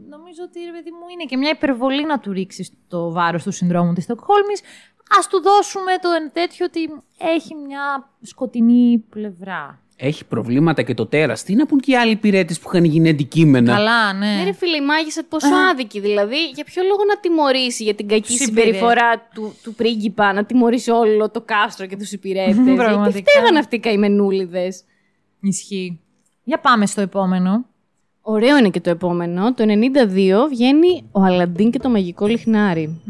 Νομίζω ότι ρε παιδί μου είναι και μια υπερβολή να του ρίξεις το βάρος του συνδρόμου της Στοκχόλμης. Ας του δώσουμε το εν τέτοιο ότι έχει μια σκοτεινή πλευρά. Έχει προβλήματα και το τέρας. Τι να πουν και οι άλλοι υπηρέτες που είχαν γίνει αντικείμενα; Καλά, ναι. Ναι, ρε φίλε, η μάγισσα πόσο άδικη. Δηλαδή, για ποιο λόγο να τιμωρήσει για την κακή Τους συμπεριφορά του, του πρίγκιπα, να τιμωρήσει όλο το κάστρο και τους υπηρέτες; Γιατί Πραγματικά. φταίγαν αυτοί οι καημενούλιδες; Ισχύει. Για πάμε στο επόμενο. Ωραίο είναι και το επόμενο. Το 92 βγαίνει ο Αλαντίν και το μαγικό λιχνάρι.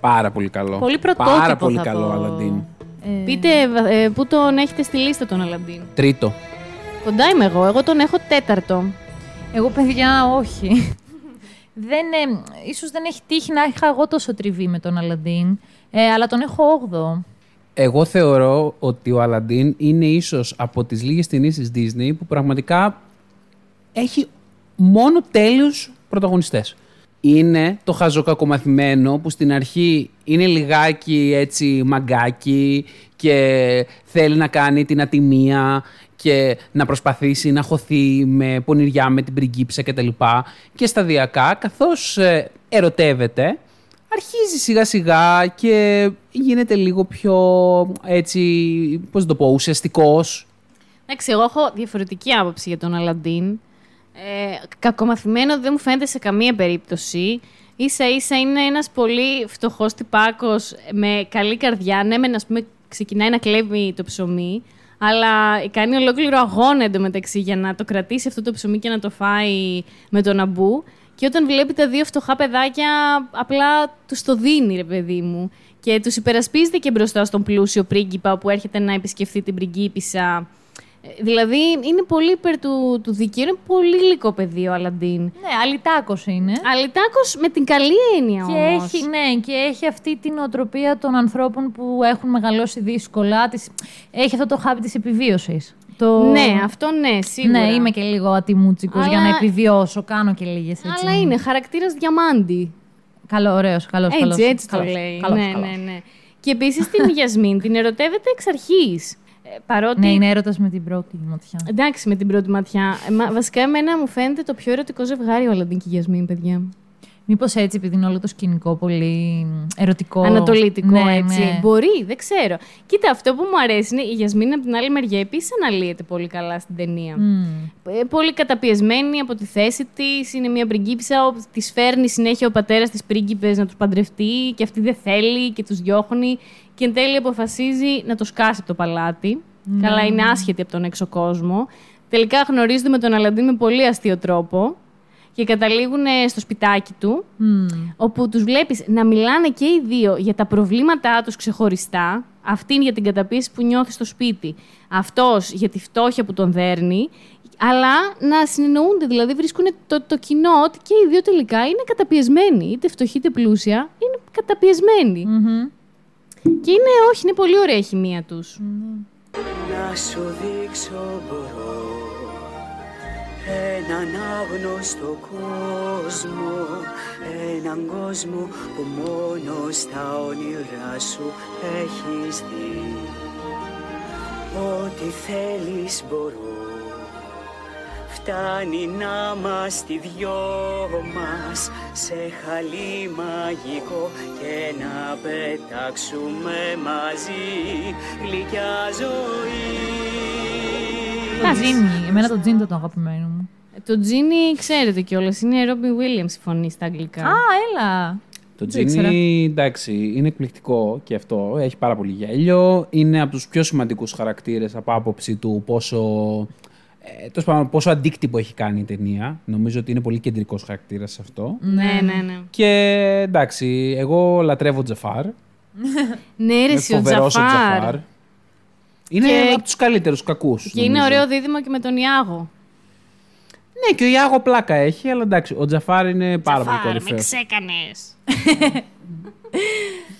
Πάρα πολύ καλό. Πολύ πρωτότυπο Πάρα πολύ θα καλό, πω. Αλαντίν. Ε, Πείτε ε, πού τον έχετε στη λίστα τον Αλαντίν; Τρίτο. Κοντά είμαι εγώ. Εγώ τον έχω τέταρτο. Εγώ, παιδιά, όχι. δεν, ε, ίσως δεν έχει τύχει να είχα εγώ τόσο τριβή με τον Αλαντίν, ε, αλλά τον έχω 8ο. Εγώ θεωρώ ότι ο Αλαντίν είναι ίσως από τις λίγες ταινίες της Disney που πραγματικά έχει μόνο τέλειους πρωταγωνιστές. Είναι το χαζοκακομαθημένο που στην αρχή είναι λιγάκι έτσι μαγκάκι και θέλει να κάνει την ατιμία και να προσπαθήσει να χωθεί με πονηριά με την πριγκίψα κτλ. Και σταδιακά, καθώς ε, ερωτεύεται, αρχίζει σιγά σιγά και γίνεται λίγο πιο έτσι, πώς να το πω, ουσιαστικός. Εντάξει, εγώ έχω διαφορετική άποψη για τον Αλαντίν. Ε, κακομαθημένο δεν μου φαίνεται σε καμία περίπτωση. Ίσα ίσα είναι ένας πολύ φτωχός τυπάκος με καλή καρδιά. Ναι, μεν, ας πούμε, ξεκινάει να κλέβει το ψωμί, αλλά κάνει ολόκληρο αγώνα εντωμεταξύ για να το κρατήσει αυτό το ψωμί και να το φάει με τον αμπού. Και όταν βλέπει τα δύο φτωχά παιδάκια, απλά τους το δίνει, ρε παιδί μου. Και τους υπερασπίζεται και μπροστά στον πλούσιο πρίγκιπα που έρχεται να επισκεφθεί την πριγκίπισσα. Ε, Δηλαδή είναι πολύ υπέρ του, του δικαίου. Είναι πολύ γλυκό παιδί ο Αλαντίν. Ναι, αλυτάκος είναι. Αλυτάκος με την καλή έννοια Και όμως. έχει, ναι, και έχει αυτή την οτροπία των ανθρώπων που έχουν μεγαλώσει δύσκολα. Της, έχει αυτό το χάπι της επιβίωσης. Το... Ναι, αυτό ναι, σίγουρα. Ναι, είμαι και λίγο ατιμούτσικος για Αλλά- να επιβιώσω. Κάνω και λίγες έτσι. Αλλά είναι χαρακτήρας διαμάντη. Καλό, ωραίος, καλός, Έτσι, καλός. έτσι το καλός, λέει. καλός, ναι, καλός. ναι, ναι. Και επίσης την Γιασμίν την ερωτεύεται εξ αρχής. Παρότι. Ναι, είναι έρωτας με την πρώτη ματιά. Εντάξει, με την πρώτη ματιά. Ε, μα- βασικά, εμένα μου φαίνεται το πιο ερωτικό ζευγάρι ο Αλαντίν και η Γιασμίν, παιδιά. Μήπως έτσι, επειδή είναι όλο το σκηνικό πολύ ερωτικό. Ανατολίτικο, Ναι, έτσι. ναι. Μπορεί, δεν ξέρω. Κοίτα, αυτό που μου αρέσει είναι η Γιασμίν από την άλλη μεριά επίσης αναλύεται πολύ καλά στην ταινία. Ε, πολύ καταπιεσμένη από τη θέση της. Είναι μια πριγκίπισσα. Της φέρνει συνέχεια ο πατέρας της πρίγκιπες να τους παντρευτεί και αυτή δεν θέλει και τους διώχνει. Και εν τέλει αποφασίζει να το σκάσει από το παλάτι. Καλά, είναι άσχετη από τον έξω κόσμο. Τελικά γνωρίζονται με τον Αλαντίν με πολύ αστείο τρόπο και καταλήγουν ε, στο σπιτάκι του, όπου τους βλέπεις να μιλάνε και οι δύο για τα προβλήματά τους ξεχωριστά, αυτήν για την καταπίεση που νιώθεις στο σπίτι, αυτός για τη φτώχεια που τον δέρνει, αλλά να συνεννοούνται, δηλαδή βρίσκουν το, το κοινό ότι και οι δύο τελικά είναι καταπιεσμένοι, είτε φτωχοί είτε πλούσια, είναι καταπιεσμένοι. Και είναι, όχι, είναι πολύ ωραία η χημεία τους. Να σου δείξω μπορώ έναν άγνωστο κόσμο έναν κόσμο που μόνο στα όνειρά σου έχεις δει Ό,τι θέλεις μπορώ Φτάνει να είμαστε δυο μας σε χαλί μαγικό και να πετάξουμε μαζί γλυκιά ζωή. Το Τζίνι. Εμένα το Τζίνι ήταν το αγαπημένο μου. Το Τζίνι, ξέρετε κιόλας, είναι Ρόμπι Williams η φωνή στα αγγλικά. Α, έλα. Το Δεν ήξερα. Τζίνι, εντάξει, είναι εκπληκτικό και αυτό. Έχει πάρα πολύ γέλιο. Είναι από τους πιο σημαντικούς χαρακτήρες από άποψη του πόσο, ε, τέλος πάντων, πόσο αντίκτυπο έχει κάνει η ταινία. Νομίζω ότι είναι πολύ κεντρικός χαρακτήρας σε αυτό. Ναι, ναι, ναι. Και εντάξει, εγώ λατρεύω Τζαφάρ. Ναι, ρε, Είναι εσύ, ο φοβερός ο Τζαφάρ. Τζαφάρ. Είναι Και- από τους καλύτερους κακούς. Και είναι νομίζω. ωραίο δίδυμο και με τον Ιάγο. Ναι, και ο Ιάγο πλάκα έχει, αλλά εντάξει, ο Τζαφάρ είναι πάρα πολύ κορυφαίος. ξέκανες.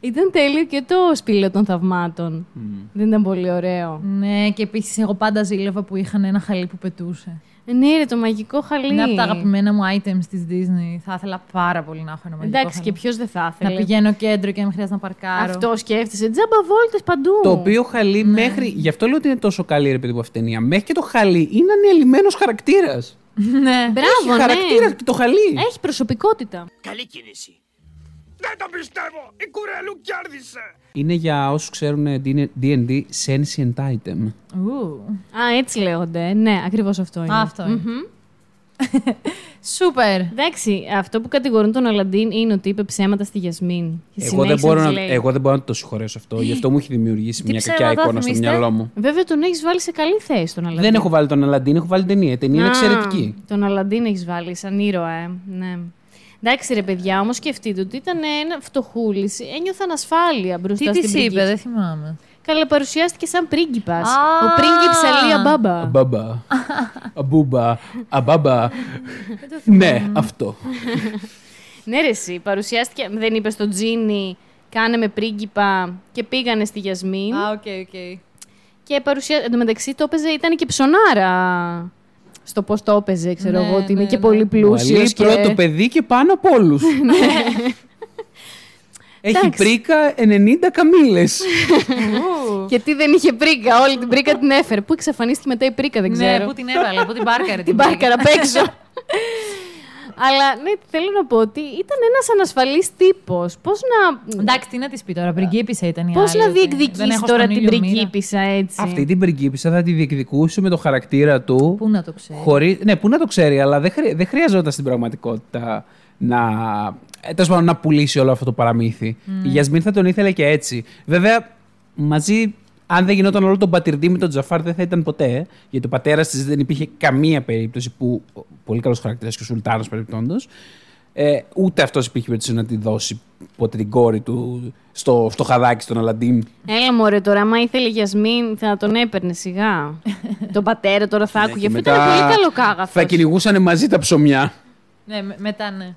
Ήταν τέλειο και το σπήλαιο των θαυμάτων. Δεν ήταν πολύ ωραίο. Ναι, και επίσης εγώ πάντα ζήλευα που είχαν ένα χαλί που πετούσε. Ε, Ναι, ρε, το μαγικό χαλί. Είναι από τα αγαπημένα μου items της Disney. Θα ήθελα πάρα πολύ να έχω ένα μαγικό Εντάξει, χαλί. και ποιος δεν θα Να ήθελε. πηγαίνω κέντρο και να μην χρειάζεται να παρκάρω. Αυτό σκέφτεσαι. Τζάμπα βόλτες παντού. Το οποίο χαλί Ναι. μέχρι. Γι' αυτό λέω ότι είναι τόσο καλή ρε παιδί μου αυτή η ταινία. Μέχρι και το χαλί είναι ανελημμένο χαρακτήρας. ναι. Μπράβο, Έχει χαρακτήρα ναι. και το χαλί. Έχει προσωπικότητα. Καλή κίνηση. Δεν το πιστεύω! Η κουρέλου κέρδισε! Είναι για όσους ξέρουν DD Sentient Item. Ου. Α, έτσι λέγονται. Ναι, ακριβώς αυτό είναι. Α, αυτό είναι. Σούπερ. Εντάξει, αυτό που κατηγορούν τον Αλαντίν είναι ότι είπε ψέματα στη Γιασμίν. Και Εγώ δεν, συνέχισε μπορώ να να, της λέει. εγώ δεν μπορώ να το συγχωρέσω αυτό. Γι' αυτό μου έχει δημιουργήσει Τι μια κακιά ψέματα εικόνα στο θυμίστε; μυαλό μου. Βέβαια, τον έχεις βάλει σε καλή θέση τον Αλαντίν. Δεν έχω βάλει τον Αλαντίν, έχω βάλει ταινία. Η ταινία είναι Α, εξαιρετική. Τον Αλαντίν έχεις βάλει σαν ήρωα, ε. Ναι. Εντάξει, ρε παιδιά, όμως σκεφτείτε ότι ήταν ένα φτωχούλη. Ένιωθαν ασφάλεια μπροστά Τι στην της πριγκίπισσα. είπε, δεν θυμάμαι. Καλά, παρουσιάστηκε σαν πρίγκιπας. Α. Ο πρίγκιπς Αλία Μπάμπα. Αμπάμπα. Αμπούμπα. Αμπάμπα. ναι, αυτό. Ναι, ρε, εσύ, παρουσιάστηκε. Δεν είπε στο Τζίνι, κάνε με πρίγκιπα και πήγαινε στη Γιασμίν. Α, OK, OK. Και παρουσία... Εν τω μεταξύ το έπαιζε, ήταν και ψωνάρα. Στο πώς το έπαιζε, ξέρω Ναι, εγώ, ότι είναι ναι, και ναι. πολύ Ο πλούσιο. Αλής πρώτο παιδί και πάνω από όλους. Έχει Εντάξει. προίκα 90 καμήλες. Και τι δεν είχε προίκα, όλη την προίκα την έφερε. Πού εξαφανίστηκε μετά η προίκα, δεν ξέρω. Ναι, πού την έβαλε, πού την πάρκαρε. την πάρκαρα απ' έξω. Αλλά ναι, θέλω να πω ότι ήταν ένας ανασφαλής τύπος. Πώς να, Εντάξει, τι να της πει τώρα, πριγκίπισσα ήταν η πώς άλλη, να ότι δεν διεκδικήσει έχω τώρα στον την ήλιο μοίρα. πριγκίπισσα έτσι; Αυτή την πριγκίπισσα θα τη διεκδικούσε με το χαρακτήρα του. Πού να το ξέρει. Χωρί... Ναι, πού να το ξέρει, αλλά δεν, χρει... δεν χρειαζόταν στην πραγματικότητα να. ε, τέλος πάντων, να πουλήσει όλο αυτό το παραμύθι. Η Γιασμίν θα τον ήθελε και έτσι. Βέβαια, μαζί, αν δεν γινόταν όλο τον πατυρντή με τον Τζαφάρ, δεν θα ήταν ποτέ. ε, γιατί ο πατέρας της δεν υπήρχε καμία περίπτωση που. Πολύ καλός χαρακτήρας και ο Σουλτάνος παρεμπιπτόντως. Ε, ούτε αυτός υπήρχε περίπτωση να τη δώσει ποτέ την κόρη του στο φτωχαδάκι στον Αλαντίν. Έλα μωρέ τώρα, άμα ήθελε η Γιασμίν θα τον έπαιρνε σιγά. τον πατέρα τώρα θα άκουγε. Και Αυτό ήταν πολύ καλό κάγαθος. Θα κυνηγούσαν μαζί τα ψωμιά. Ναι, με- μετά ναι.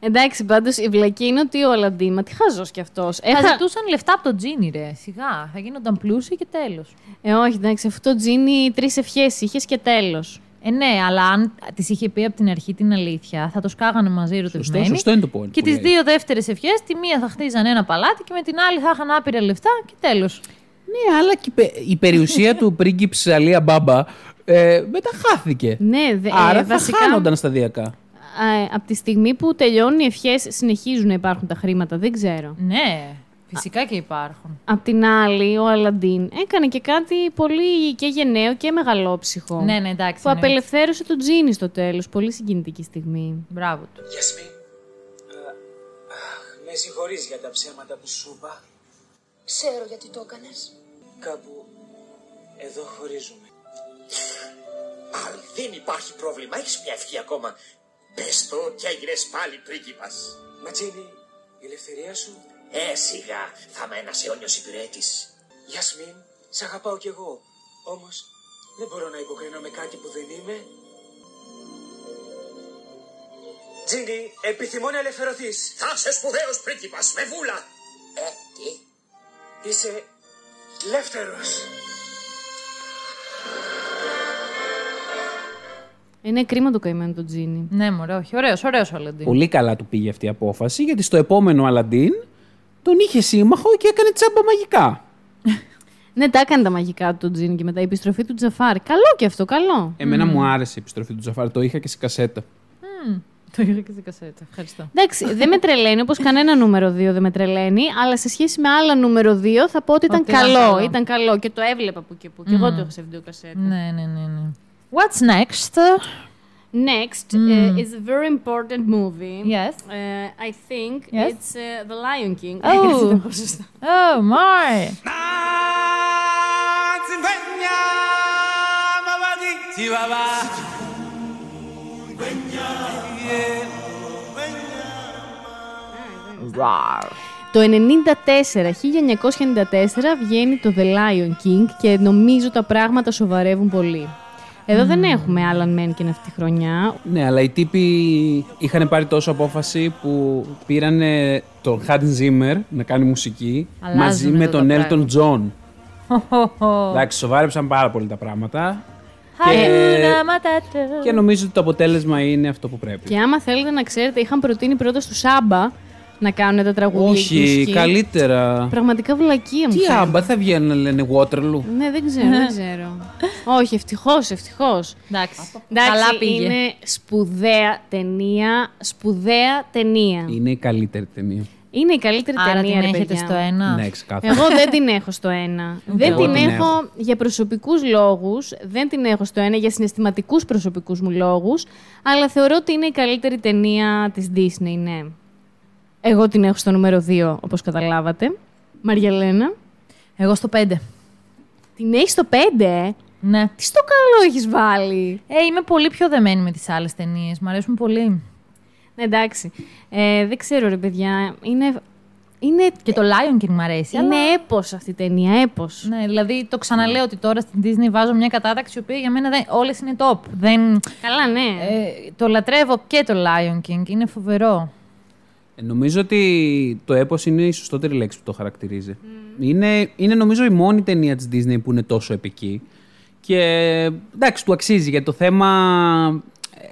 Εντάξει, πάντως η βλακή είναι ότι ο Αλαντίν, μα τι χαζός κι αυτός. Θα Έχα... ζητούσαν λεφτά από τον Τζίνι, ρε. Σιγά. Θα γίνονταν πλούσιοι και τέλος. Ε, όχι, εντάξει, αυτό το τζίνι τρεις ευχές είχες και τέλος. Ε, ναι, αλλά αν τη είχε πει από την αρχή την αλήθεια, θα το σκάγανε μαζί ερωτευμένοι. σωστό είναι το point Και που τις λέει. δύο δεύτερες ευχές, τη μία θα χτίζανε ένα παλάτι και με την άλλη θα είχαν άπειρα λεφτά και τέλος. Ναι, αλλά και η πε- η περιουσία του πρίγκιψ Αλία Μπάμπα ε, μετά χάθηκε. Ναι, δε, Άρα ε, θα βασικά, χάνονταν σταδιακά. Ε, από τη στιγμή που τελειώνουν οι ευχές, συνεχίζουν να υπάρχουν τα χρήματα, δεν ξέρω. Ναι, φυσικά και υπάρχουν. Απ' την άλλη, ο Αλαντίν έκανε και κάτι πολύ και γενναίο και μεγαλόψυχο. Ναι, ναι, εντάξει. Που ναι. απελευθέρωσε τον Τζίνι στο τέλος. Πολύ συγκινητική στιγμή. Μπράβο του. Γιασμίν, α, αχ, με συγχωρείς για τα ψέματα που σου είπα. Ξέρω γιατί το έκανες. Κάπου εδώ χωρίζουμε. Αν δεν υπάρχει πρόβλημα, έχεις μια ευχή ακόμα. Πες το και έγινες πάλι πρίγκιπας. Ματζίνη, η ελευθερία σου. Ε, σιγά, θα είμαι ένας αιώνιος υπηρέτης. Γιασμίν, σ' αγαπάω κι εγώ. Όμως, δεν μπορώ να υποκρίνω με κάτι που δεν είμαι. Τζίνι, επιθυμώ να ελευθερωθείς. Θα είσαι σπουδαίος πρίγκιπας, με βούλα. Ε, τι; Είσαι ελεύθερος. Είναι κρίμα το καημένο το Τζίνι. Ναι, μωρέ, όχι. Ωραίος, ωραίος ο Αλαντίν. Πολύ καλά του πήγε αυτή η απόφαση, γιατί στο επόμενο Αλαντίν τον είχε σύμμαχο και έκανε τσάμπα μαγικά. Ναι, τα έκανε τα μαγικά του το Τζίνι και μετά η επιστροφή του Τζαφάρ. Καλό και αυτό, καλό. Εμένα μου άρεσε η επιστροφή του Τζαφάρ, το είχα και σε κασέτα. Το είχα και σε κασέτα. Ευχαριστώ. Εντάξει, δεν με τρελαίνει όπως κανένα νούμερο 2 δεν με τρελαίνει, αλλά σε σχέση με άλλα νούμερο 2 θα πω ότι ήταν Ότι ήταν καλό. καλό. Ήταν καλό και το έβλεπα που και που. Και εγώ το έχω σε βιντεοκασέτα. Ναι, ναι, ναι, ναι. What's next? Next uh, is a very important movie. Yes. Uh, I think Yes. it's uh, The Lion King. Oh. Έτσι το πω σωστά. Oh, my. Το 94, 1994 βγαίνει το The Lion King και νομίζω τα πράγματα σοβαρεύουν πολύ. Εδώ δεν έχουμε Alan Menken αυτή τη χρονιά. Ναι, αλλά οι τύποι είχαν πάρει τόσο απόφαση που πήραν τον Hans Zimmer να κάνει μουσική Αλλάζουν μαζί με εδώ τον τα Elton John. πράγματα. Εντάξει, σοβάρεψαν πάρα πολύ τα πράγματα. Hakuna Matata. Και νομίζω ότι το αποτέλεσμα είναι αυτό που πρέπει. Και άμα θέλετε να ξέρετε, είχαν προτείνει πρώτα στο Σάμπα να κάνουν τα τραγούδια και τη Όχι, μουσική. καλύτερα. Πραγματικά βλακεία μου Τι φαίνεται. άμπα θα βγαίνουν να λένε Waterloo. Ναι, δεν ξέρω, δεν ξέρω. Όχι, ευτυχώς, ευτυχώς. Εντάξει. Εντάξει, Καλά πήγε. είναι σπουδαία ταινία. Σπουδαία ταινία. Είναι η καλύτερη ταινία. Είναι η καλύτερη Άρα ταινία, την ρε έχετε παιδιά. στο ένα. Ναι, ξεκάθαρα. Εγώ δεν την έχω στο ένα. δεν εγώ την, την έχω, έχω. για προσωπικούς λόγους, δεν την έχω στο ένα για συναισθηματικούς προσωπικούς μου λόγους, αλλά θεωρώ ότι είναι η καλύτερη ταινία της Disney, ναι. Εγώ την έχω στο νούμερο 2, όπως καταλάβατε. Μαριαλένα. Εγώ στο 5. Την έχεις στο 5, ε; Ναι. Τι στο καλό έχεις βάλει; Ε, είμαι πολύ πιο δεμένη με τις άλλες ταινίες. Μ' αρέσουν πολύ. Ναι, εντάξει. Ε, δεν ξέρω, ρε παιδιά. Είναι... Είναι, Και το Lion King μ' αρέσει. είναι αλλά- έπος αυτή η ταινία, έπος. Ναι, δηλαδή το ξαναλέω ότι τώρα στην Disney βάζω μια κατάταξη η οποία για μένα δεν, όλες είναι top. Δεν, Καλά, ναι. ε, το λατρεύω και το Lion King. Είναι φοβερό. Ε, Νομίζω ότι το έπος είναι η σωστότερη λέξη που το χαρακτηρίζει. Είναι, είναι νομίζω η μόνη ταινία της Disney που είναι τόσο επική. Και εντάξει, του αξίζει γιατί το θέμα ε,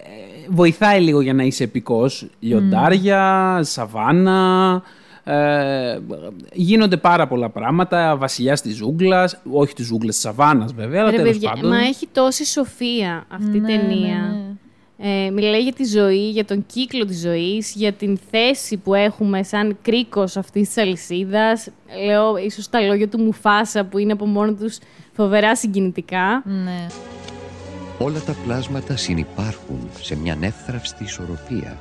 βοηθάει λίγο για να είσαι επικός. Λιοντάρια, σαβάνα, ε, γίνονται πάρα πολλά πράγματα. Βασιλιάς της ζούγκλας, όχι της ζούγκλας, της σαβάνας βέβαια, αλλά Ρε τέλος παιδιά, πάντων. μα έχει τόση σοφία αυτή η Ναι, ταινία. ναι, ναι. Ε, μιλάει για τη ζωή, για τον κύκλο της ζωής, για την θέση που έχουμε σαν κρίκος αυτής της αλυσίδας. Λέω ίσως τα λόγια του Μουφάσα που είναι από μόνο τους φοβερά συγκινητικά. Ναι. Όλα τα πλάσματα συνυπάρχουν σε μια νεύθραυστη ισορροπία.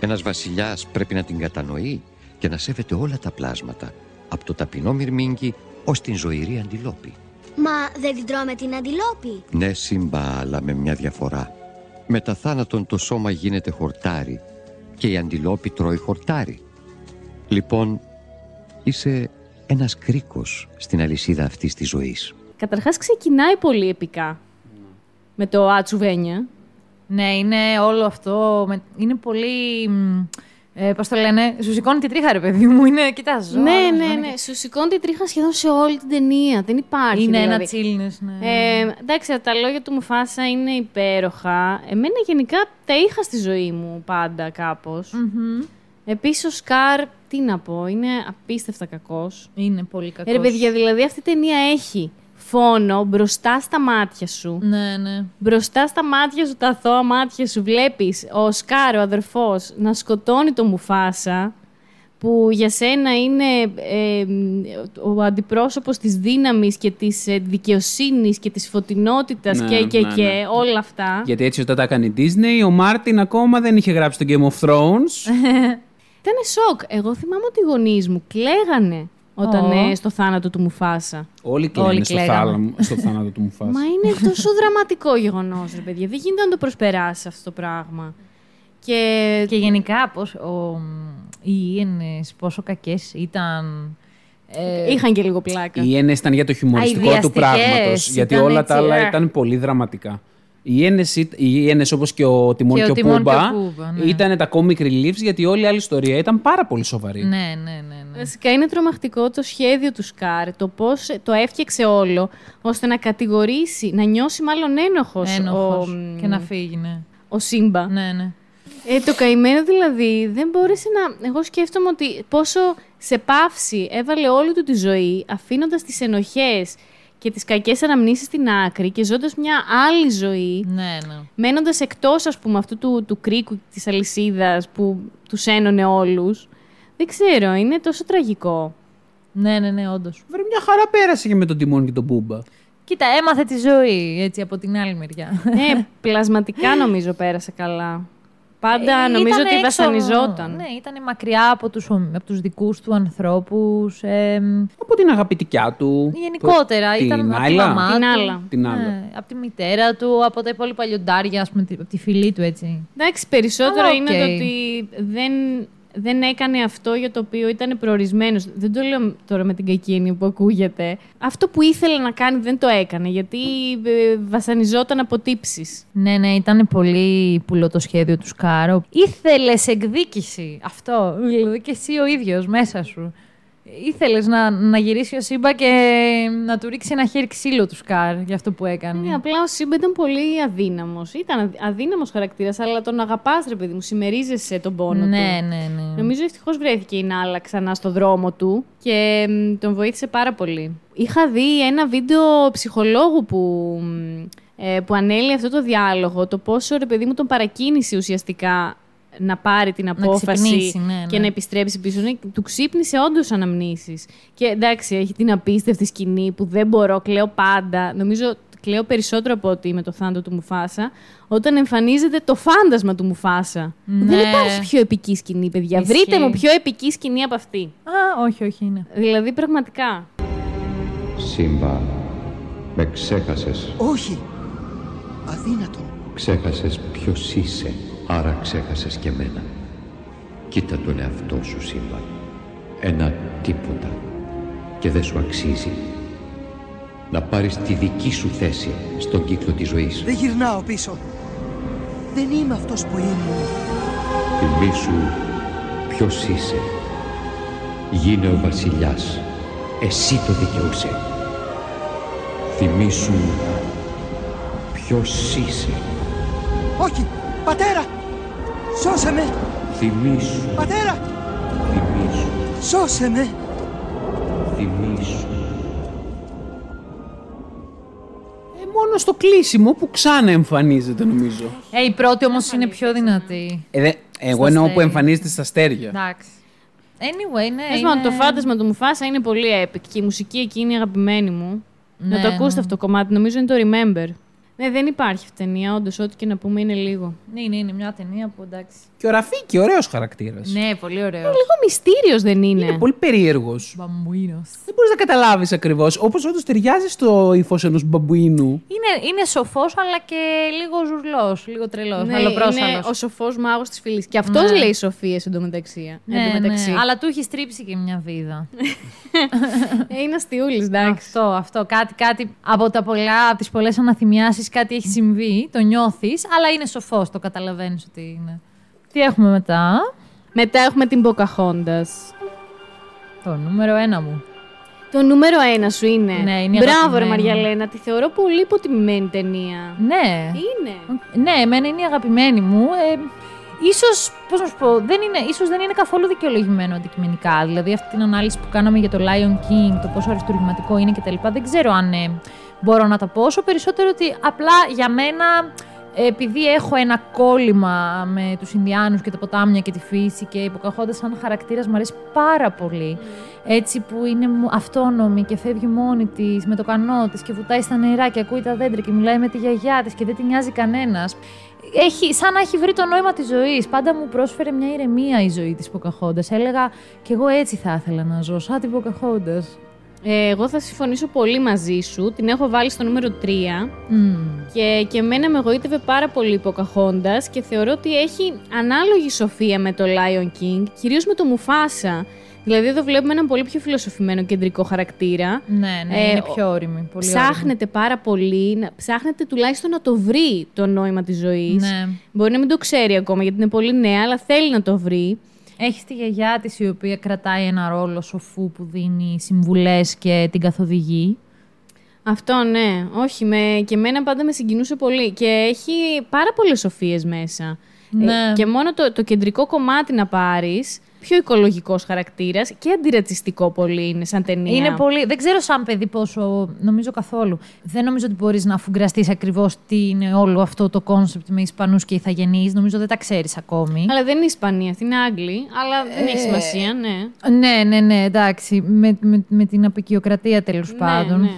Ένας βασιλιάς πρέπει να την κατανοεί και να σέβεται όλα τα πλάσματα, από το ταπεινό μυρμήγκι ως την ζωηρή αντιλόπη. Μα δεν την τρώμε την αντιλόπη. Ναι, σύμπα, αλλά με μια διαφορά. Μετά θάνατον το σώμα γίνεται χορτάρι και η αντιλόπη τρώει χορτάρι. Λοιπόν, είσαι ένας κρίκος στην αλυσίδα αυτής της ζωής. Καταρχάς ξεκινάει πολύ επικά. Με το Ατσουβένια. Ναι, είναι όλο αυτό. με- Είναι πολύ. Μ, Ε, Πώς το λένε, σου σηκώνει τη τρίχα, ρε παιδί μου. Είναι, κοιτάζω. Ναι, ναι, ναι. Σου σηκώνει τη τρίχα σχεδόν σε όλη την ταινία. Δεν υπάρχει. Είναι ένα δηλαδή. τσίλνες, ναι. Ε, εντάξει, τα λόγια του Μουφάσα είναι υπέροχα. Εμένα γενικά τα είχα στη ζωή μου πάντα κάπως. Μμμ. Επίσης ο Σκάρ, τι να πω, είναι απίστευτα κακός. Είναι πολύ κακός. Ε, ρε παιδιά, δηλαδή αυτή η ταινία έχει φόνο μπροστά στα μάτια σου. Ναι, ναι. Μπροστά στα μάτια σου, τα αθώα μάτια σου, βλέπεις ο Σκάρ, ο αδερφός, να σκοτώνει τον Μουφάσα, που για σένα είναι ε, ο αντιπρόσωπος της δύναμης και της ε, δικαιοσύνης και της φωτεινότητας Ναι, και, και, ναι, και ναι. όλα αυτά. Γιατί έτσι όταν τα έκανε η Disney, ο Μάρτιν ακόμα δεν είχε γράψει το Game of Thrones. Ήταν σοκ. Εγώ θυμάμαι ότι οι γονείς μου κλαίγανε όταν Ω. ε, στο θάνατο του Μουφάσα. Όλοι κλαίνε στο, κλαίγαμε. θάλαμο- στο θάνατο του Μουφάσα. Μα είναι τόσο δραματικό γεγονός, ρε παιδιά. Δεν γίνεται να το προσπεράσει αυτό το πράγμα. Και, Και γενικά, πώς, ο, οι Ιένες πόσο κακές ήταν. Ε, είχαν και λίγο πλάκα. Οι Ιένε ήταν για το χιουμοριστικό του Αηδιαστικές, πράγματος. Γιατί ήταν όλα έτσι, τα άλλα ε. ήταν πολύ δραματικά. Οι Ιένες, οι Ιένες όπως και ο Τιμόν Και και, ο ο Τιμόν και ο Πούμπα, Πούμπα, ναι. ήταν τα comic reliefs γιατί όλη η άλλη ιστορία ήταν πάρα πολύ σοβαρή. Ναι, ναι, ναι. ναι. Βασικά είναι τρομακτικό το σχέδιο του Σκάρ, το πώς το έφτιαξε όλο, ώστε να κατηγορήσει, να νιώσει μάλλον ένοχος, Ένοχος. ο, μ, Και να φύγει, ναι. ο Σύμπα. Ναι, ναι. Ε, το καημένο δηλαδή δεν μπόρεσε να... Εγώ σκέφτομαι ότι πόσο σε παύση έβαλε όλη του τη ζωή, αφήνοντας τις ενοχές και τις κακές αναμνήσεις στην άκρη και ζώντας μια άλλη ζωή, Ναι, ναι. μένοντας εκτός, ας πούμε, αυτού του, του κρίκου της αλυσίδας που τους ένωνε όλους. Δεν ξέρω, είναι τόσο τραγικό. Ναι, ναι, ναι, όντως. Βρε, μια χαρά πέρασε και με τον Τιμόν και τον Πούμπα. Κοίτα, έμαθε τη ζωή έτσι από την άλλη μεριά. Ναι, πλασματικά νομίζω πέρασε καλά. Πάντα Ε, νομίζω ήτανε ότι έξω- βασανιζόταν. Ναι, ήταν μακριά από τους, από τους δικούς του ανθρώπους. Ε, Από την αγαπητικιά του. γενικότερα, Την ήταν από τη Νάλα; μαμά Την του. Νάλα. Την Νάλα. Ναι, από τη μητέρα του, από τα υπόλοιπα λιοντάρια, ας πούμε, τη- από τη φίλη του, έτσι. Εντάξει, περισσότερο Αλλά είναι οκ. το ότι δεν, δεν έκανε αυτό για το οποίο ήταν προορισμένος. Δεν το λέω τώρα με την κακή έννοια που ακούγεται. Αυτό που ήθελε να κάνει δεν το έκανε, γιατί ε, βασανιζόταν από τύψεις. Ναι, ναι, ήταν πολύ πουλό το σχέδιο του Σκάρο. Ήθελες εκδίκηση. Αυτό. Δηλαδή και εσύ ο ίδιος μέσα σου. Ήθελες να, να γυρίσει ο Σύμπα και να του ρίξει ένα χέρι ξύλο του Σκάρ για αυτό που έκανε. Ναι, απλά ο Σύμπα ήταν πολύ αδύναμος. Ήταν αδ- αδύναμος χαρακτήρας, αλλά τον αγαπάς, ρε παιδί μου, συμμερίζεσαι τον πόνο του. ναι, ναι, ναι. Νομίζω ευτυχώς βρέθηκε η Νάλα ξανά στο δρόμο του και μ, τον βοήθησε πάρα πολύ. Είχα δει ένα βίντεο ψυχολόγου που, μ, ε, που ανέλυε αυτό το διάλογο, το πόσο ρε παιδί μου τον παρακίνησε ουσιαστικά να πάρει την απόφαση ξυπνήσει, ναι, και ναι. να επιστρέψει πίσω. Ναι, του ξύπνησε όντως αναμνήσεις. Και εντάξει, έχει την απίστευτη σκηνή που δεν μπορώ, κλαίω πάντα. Νομίζω κλαίω περισσότερο από ότι με το θάνατο του Μουφάσα, όταν εμφανίζεται το φάντασμα του Μουφάσα. Δεν Ναι. υπάρχει πιο επική σκηνή, παιδιά. Ισχύει. Βρείτε μου πιο επική σκηνή από αυτή. Α, όχι, όχι, είναι. Δηλαδή, πραγματικά. Σύμπα, με ξέχασες. Όχι. Αδύνατον. Ξέχασες ποιος είσαι, άρα ξέχασες και μένα. Κοίτα τον εαυτό σου, Σύμπα. ένα τίποτα και δεν σου αξίζει. Να πάρεις τη δική σου θέση στον κύκλο της ζωής. Δεν γυρνάω πίσω. Δεν είμαι αυτός που ήμουν. Θυμήσου ποιος είσαι. Γίνε ο βασιλιάς. Εσύ το δικαιούσε. Θυμήσου ποιος είσαι. Όχι, πατέρα! Σώσε με! Θυμήσου, Πατέρα! θυμήσου, Σώσε με! θυμήσου. Ε, μόνο στο κλείσιμο που ξανά εμφανίζεται νομίζω. Ε, η πρώτη όμως είναι πιο δυνατή. Ε, δε- εγώ Στα εννοώ που αστέρια. εμφανίζεται στα αστέρια. Εντάξει. Anyway, ναι. Πες μου, είναι- το φάντασμα του Μουφάσα είναι πολύ epic και η μουσική εκεί είναι αγαπημένη μου. Ναι, να το ακούσετε ναι. αυτό το κομμάτι, νομίζω είναι το Remember. Ναι, δεν υπάρχει αυτή η ταινία, όντως, ό,τι και να πούμε είναι λίγο. Ναι, είναι, είναι μια ταινία που εντάξει. Και ο Ραφίκη, ωραίος χαρακτήρας. Ναι, πολύ ωραίος. Λίγο μυστήριος δεν είναι. Είναι πολύ περίεργος. Μπαμπουίνος. Δεν μπορείς να καταλάβεις ακριβώς. Όπως όντως ταιριάζει στο ύφος ενός μπαμπουίνου. Είναι, είναι σοφός, αλλά και λίγο ζουρλός, λίγο τρελός. Ναι, αλλοπρόσαλος. είναι ο σοφός μάγος της φυλής. Και αυτός Ναι. λέει σοφίε εντωμεταξύ. Ναι, εντωμεταξύ. ναι, αλλά του έχει στρίψει και μια βίδα. Ε, είναι αστιούλη, εντάξει. αυτό, αυτό. Κάτι, κάτι από, τα πολλά, από τις πολλές αναθυμιάσεις κάτι έχει συμβεί, το νιώθεις, αλλά είναι σοφός, το καταλαβαίνεις ότι είναι. Τι έχουμε μετά; Μετά έχουμε την Pocahontas. Το νούμερο ένα μου. Το νούμερο ένα σου είναι. Ναι, είναι η Μπράβο, ρε αγαπημένη. Μαριαλένα. Τη θεωρώ πολύ υποτιμημένη ταινία. Ναι. Είναι. Ναι, εμένα είναι η αγαπημένη μου. Ε, ίσως, πώς να σου πω, δεν είναι, ίσως δεν είναι καθόλου δικαιολογημένο αντικειμενικά. Δηλαδή αυτή την ανάλυση που κάναμε για το Lion King, το πόσο αριστουργηματικό είναι κτλ. Δεν ξέρω αν ε, μπορώ να τα πω. Όσο περισσότερο ότι απλά για μένα, ε, επειδή έχω ένα κόλλημα με τους Ινδιάνους και τα ποτάμια και τη φύση και υποκαχώντας σαν χαρακτήρας μου αρέσει πάρα πολύ. Έτσι που είναι μου- αυτόνομη και φεύγει μόνη της με το κανό της και βουτάει στα νερά και ακούει τα δέντρα και μιλάει με τη γιαγιά της και δεν την νοιάζει κανένας. Έχει, σαν να έχει βρει το νόημα της ζωής. Πάντα μου πρόσφερε μια ηρεμία η ζωή της Ποκαχόντα. Έλεγα κι εγώ έτσι θα ήθελα να ζω, σαν την Ποκαχόντα. Ε, εγώ θα συμφωνήσω πολύ μαζί σου. Την έχω βάλει στο νούμερο 3. Και, και εμένα με εγωίτευε πάρα πολύ η Pocahontas και θεωρώ ότι έχει ανάλογη σοφία με το Lion King, κυρίως με το Μουφάσα. Δηλαδή εδώ βλέπουμε έναν πολύ πιο φιλοσοφημένο κεντρικό χαρακτήρα. Ναι, ναι, Ε, είναι ο- πιο όρημη. Πολύ ψάχνεται πάρα πολύ, να- ψάχνεται τουλάχιστον να το βρει το νόημα της ζωής. Ναι. Μπορεί να μην το ξέρει ακόμα γιατί είναι πολύ νέα, αλλά θέλει να το βρει. Έχεις τη γιαγιά της η οποία κρατάει ένα ρόλο σοφού που δίνει συμβουλές και την καθοδηγεί; Αυτό ναι, όχι, με, και εμένα πάντα με συγκινούσε πολύ και έχει πάρα πολλές σοφίες μέσα. Ναι. Ε, και μόνο το, το κεντρικό κομμάτι να πάρεις, πιο οικολογικός χαρακτήρας και αντιρατσιστικό πολύ είναι σαν ταινία. Είναι πολύ. Δεν ξέρω σαν παιδί πόσο. Νομίζω καθόλου. Δεν νομίζω ότι μπορείς να αφουγκραστείς ακριβώς τι είναι όλο αυτό το concept με Ισπανούς και Ιθαγενείς. Νομίζω δεν τα ξέρεις ακόμη. Αλλά δεν είναι Ισπανία, αυτή είναι Άγγλοι, αλλά δεν έχει Ε, σημασία, ναι. Ναι, ναι, ναι, εντάξει. Με, με, με την αποικιοκρατία τέλος πάντων. ναι.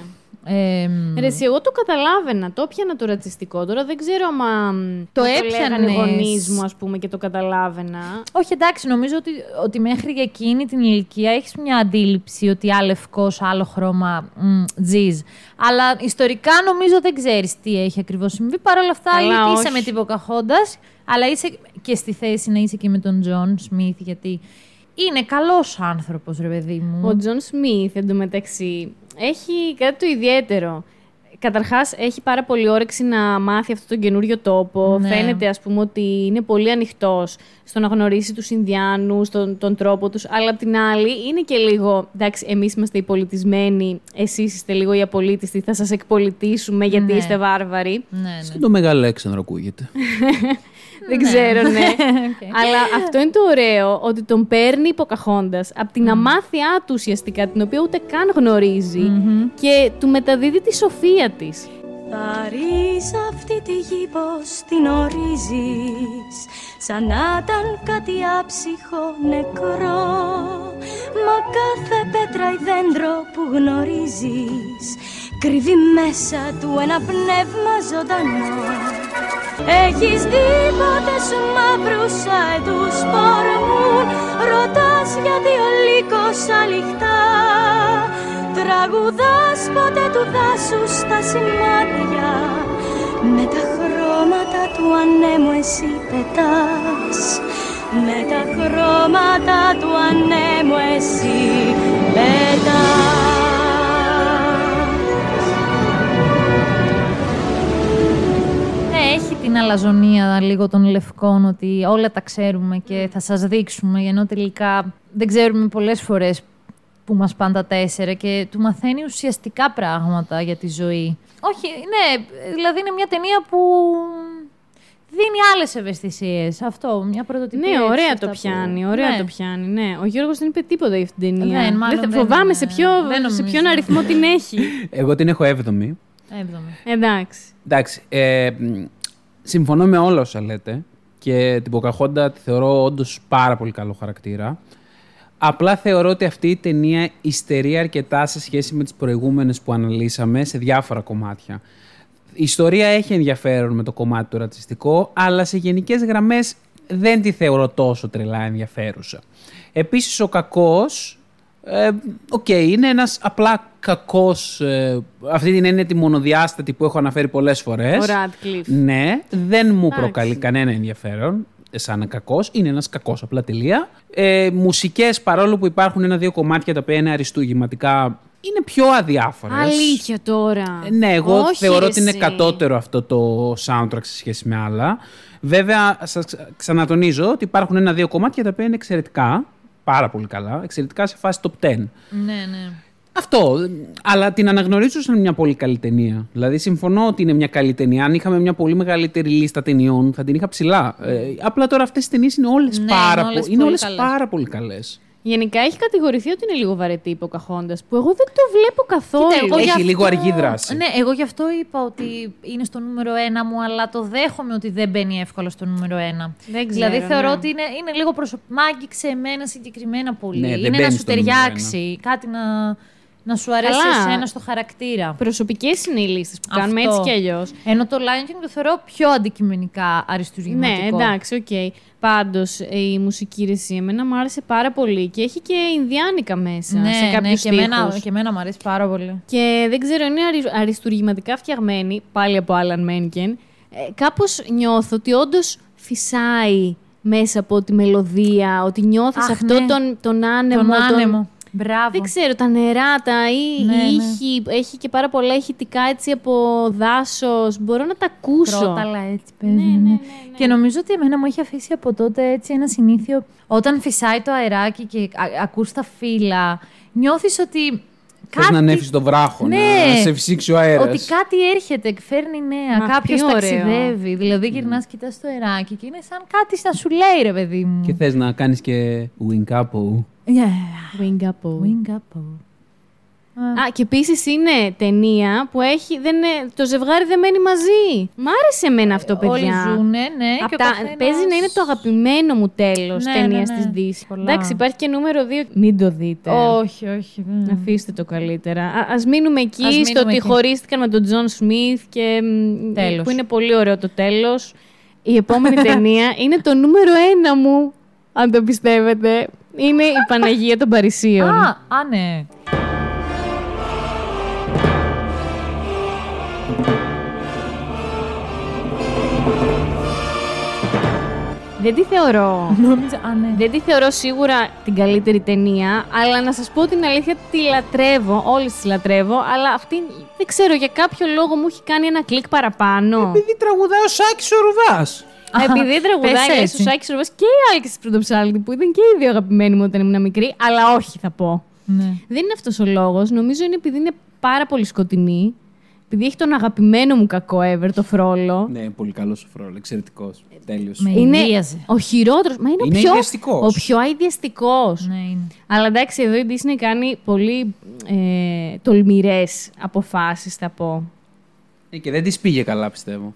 Ε, Ρε, εσύ, εγώ το καταλάβαινα, το έπιανα το ρατσιστικό. Τώρα δεν ξέρω άμα μ, Το μου λέγανε οι έπιανες. γονείς μου, ας πούμε, και το καταλάβαινα. Όχι, εντάξει, νομίζω ότι, ότι μέχρι για εκείνη την ηλικία έχεις μια αντίληψη ότι α λευκός, άλλο χρώμα, μ, τζιζ. Αλλά ιστορικά νομίζω δεν ξέρεις τι έχει ακριβώς συμβεί. Παρ' όλα αυτά, Καλά, είτε είσαι όχι. με την Ποκαχόντας, αλλά είσαι και στη θέση να είσαι και με τον Τζον Σμιθ, γιατί είναι καλός άνθρωπος, ρε παιδί μου. Ο Τζον Σμιθ, εντωμεταξύ, έχει κάτι το ιδιαίτερο. Καταρχάς, έχει πάρα πολύ όρεξη να μάθει αυτό τον καινούριο τόπο. Ναι. Φαίνεται, ας πούμε, ότι είναι πολύ ανοιχτός στο να γνωρίσει τους Ινδιάνους, τον, τον τρόπο τους. Αλλά απ' την άλλη, είναι και λίγο, εντάξει, εμείς είμαστε οι πολιτισμένοι, εσείς είστε λίγο οι απολίτιστοι, θα σας εκπολιτίσουμε γιατί Ναι. είστε βάρβαροι. Ναι, Σαν το Μεγάλο Αλέξανδρο ακούγεται. Δεν ξέρω, ναι. Οκ. Αλλά αυτό είναι το ωραίο, ότι τον παίρνει η Ποκαχόντας από την αμάθειά του ουσιαστικά, την οποία ούτε καν γνωρίζει και του μεταδίδει τη σοφία της. Θαρρείς αυτή τη γη πως την ορίζεις Σαν να ήταν κάτι άψυχο νεκρό Μα κάθε πέτρα ή δέντρο που γνωρίζεις Κρύβει μέσα του ένα πνεύμα ζωντανό. Έχεις δει ποτέ σου μαύρους αετούς πορμούν Ρωτάς γιατί ο λύκος αληχτά Τραγουδάς ποτέ του δάσους στα σημάδια Με τα χρώματα του ανέμου εσύ πετάς. Με τα χρώματα του ανέμου εσύ Ναι, την αλαζονία λίγο των λευκών ότι όλα τα ξέρουμε και θα σας δείξουμε, ενώ τελικά δεν ξέρουμε πολλές φορές που μας πάνε τα τέσσερα και του μαθαίνει ουσιαστικά πράγματα για τη ζωή. Όχι, ναι, δηλαδή είναι μια ταινία που δίνει άλλες ευαισθησίες. Αυτό, μια πρωτοτυπία. Ναι, ωραία αυτά το που- πιάνει, ωραία Ναι. το πιάνει. Ναι. Ο Γιώργος δεν είπε τίποτα για αυτήν την ταινία. Δεν, μάλλον θε- δεν φοβάμαι είναι- σε, ποιο, δεν σε νομίζω. ποιον αριθμό την έχει. Εγώ την έχω 7η. Έβδομη. Εντάξει. Εντάξει. Ε, μ, συμφωνώ με όλα όσα λέτε και την Ποκαχόντα τη θεωρώ όντως πάρα πολύ καλό χαρακτήρα. Απλά θεωρώ ότι αυτή η ταινία υστερεί αρκετά σε σχέση με τις προηγούμενες που αναλύσαμε σε διάφορα κομμάτια. Η ιστορία έχει ενδιαφέρον με το κομμάτι το ρατσιστικό, αλλά σε γενικές γραμμές δεν τη θεωρώ τόσο τρελά ενδιαφέρουσα. Επίσης ο κακός, ε, οκ, είναι ένας απλά κακός, ε, αυτή την έννοια τη μονοδιάστατη που έχω αναφέρει πολλές φορές. Ο Radcliffe. Ναι, δεν μου Εντάξει. προκαλεί κανένα ενδιαφέρον σαν κακός. Είναι ένας κακός απλά τελεία. Ε, Μουσικές, παρόλο που υπάρχουν ένα-δύο κομμάτια τα οποία είναι αριστουργηματικά, είναι πιο αδιάφορες. Αλήθεια τώρα. Ναι, εγώ Όχι, θεωρώ ρε ότι είναι εσύ. κατώτερο αυτό το soundtrack σε σχέση με άλλα. Βέβαια, σας ξανατονίζω ότι υπάρχουν ένα-δύο κομμάτια τα οποία είναι εξαιρετικά, πάρα πολύ καλά, εξαιρετικά σε φάση top 10. Ναι, ναι. Αυτό. Αλλά την αναγνωρίζω σαν μια πολύ καλή ταινία. Δηλαδή, συμφωνώ ότι είναι μια καλή ταινία. Αν είχαμε μια πολύ μεγαλύτερη λίστα ταινιών, θα την είχα ψηλά. Ε, απλά τώρα αυτές τις ταινίες είναι όλες Ναι, πάρα, είναι όλες πο- είναι πολύ όλες καλές. πάρα πολύ καλές. Γενικά έχει κατηγορηθεί ότι είναι λίγο βαρετή η Pocahontas, που εγώ δεν το βλέπω καθόλου. Κοίτα, εγώ Έχει γι' αυτό- λίγο αργή δράση. Ναι, εγώ γι' αυτό είπα ότι είναι στο νούμερο ένα μου, αλλά το δέχομαι ότι δεν μπαίνει εύκολα στο νούμερο ένα. Δεν ξέρω, δηλαδή θεωρώ ναι. ότι είναι, είναι λίγο προσωπικό. Μ' άγγιξε εμένα συγκεκριμένα πολύ. Ναι, δεν είναι να μπαίνει σου στο νούμερο ταιριάξει, κάτι να, να σου αρέσει Καλά. εσένα στο χαρακτήρα. Προσωπικές είναι οι λίστες που κάνουμε Αυτό. έτσι κι αλλιώς. Ενώ το Lion King το θεωρώ πιο αντικειμενικά αριστουργηματικό. Ναι, εντάξει, οκ. Πάντως η μουσική ρεσί εμένα μου άρεσε πάρα πολύ και έχει και Ινδιάνικα μέσα Ναι, σε ναι, κάποιους και, εμένα, και εμένα μου αρέσει πάρα πολύ. Και δεν ξέρω, είναι αρι- αριστουργηματικά φτιαγμένη, πάλι από Alan Menken. Ε, κάπως νιώθω ότι όντως φυσάει μέσα από τη μελωδία, ότι νιώθεις Αχ, αυτό ναι. τον, τον άνεμο. Τον άνεμο. Μπράβο. Δεν ξέρω, τα νεράτα ή Ναι, οι ναι. ήχοι, έχει και πάρα πολλά ηχητικά έτσι από δάσος. Μπορώ να τα ακούσω. Κρόταλα έτσι παίζουν. Και νομίζω ότι εμένα μου έχει αφήσει από τότε έτσι ένα συνήθειο. Όταν φυσάει το αεράκι και α- ακούς τα φύλλα, νιώθεις ότι. Θες να ανέβεις το βράχο, Ναι. να σε φυσήξει ο αέρας. Ότι κάτι έρχεται, φέρνει νέα, Μα, κάποιος τι ωραίο. ταξιδεύει. Δηλαδή γυρνάς, κοιτάς το αεράκι και είναι σαν κάτι να σου λέει, ρε παιδί μου. Και θες να κάνεις και winkapo. Yeah. Wing up. Wing up. Α, και επίσης είναι ταινία που έχει, δεν είναι, το ζευγάρι δεν μένει μαζί. Μ' άρεσε εμένα αυτό, παιδιά. Όλοι ζουνε, ναι. Απ' και ο τα- καθένας- Παίζει να είναι το αγαπημένο μου τέλος Ναι, ταινία ναι, ναι. τη Disney. Πολλά. Εντάξει, υπάρχει και νούμερο 2. Μην το δείτε. Όχι, όχι. δεν- Αφήστε το καλύτερα. Α ας μείνουμε εκεί Ας στο μείνουμε ότι εκεί. χωρίστηκαν με τον Τζον Σμιθ και. μ, Τέλος. που είναι πολύ ωραίο το τέλος. Η επόμενη ταινία είναι το νούμερο ένα μου, αν το πιστεύετε. Είναι η Παναγία των Παρισίων. Α, α, ναι. Δεν τη θεωρώ. Νόμιζα, α, ναι. Δεν τη θεωρώ σίγουρα την καλύτερη ταινία, αλλά να σας πω την αλήθεια, τη λατρεύω, όλες τις λατρεύω, αλλά αυτή, δεν ξέρω, για κάποιο λόγο μου έχει κάνει ένα κλικ παραπάνω. Επειδή τραγουδάει ο Σάκης ο Ρουβάς. Επειδή τραγουδάει πες λες, έτσι. ο Σάκης Ρουβάς και η Άλκη της Πρωτοψάλτη, που ήταν και οι δύο αγαπημένοι μου όταν ήμουν μικρή, αλλά όχι θα πω. ναι. Δεν είναι αυτός ο λόγος, νομίζω είναι επειδή είναι πάρα πολύ σκοτεινή, επειδή έχει τον αγαπημένο μου κακό ever, το Φρόλο. Ναι, πολύ καλός ο Φρόλο, εξαιρετικός. Τέλειος. Με Είναι ιδίαζε. ο χειρότερος. Μα είναι, Είναι ο πιο, αειδιαστικός. ο πιο αειδιαστικός. Ναι, είναι. Αλλά εντάξει, εδώ η Disney κάνει πολύ ε, τολμηρές αποφάσεις, θα πω. Ε, και δεν της πήγε καλά, πιστεύω.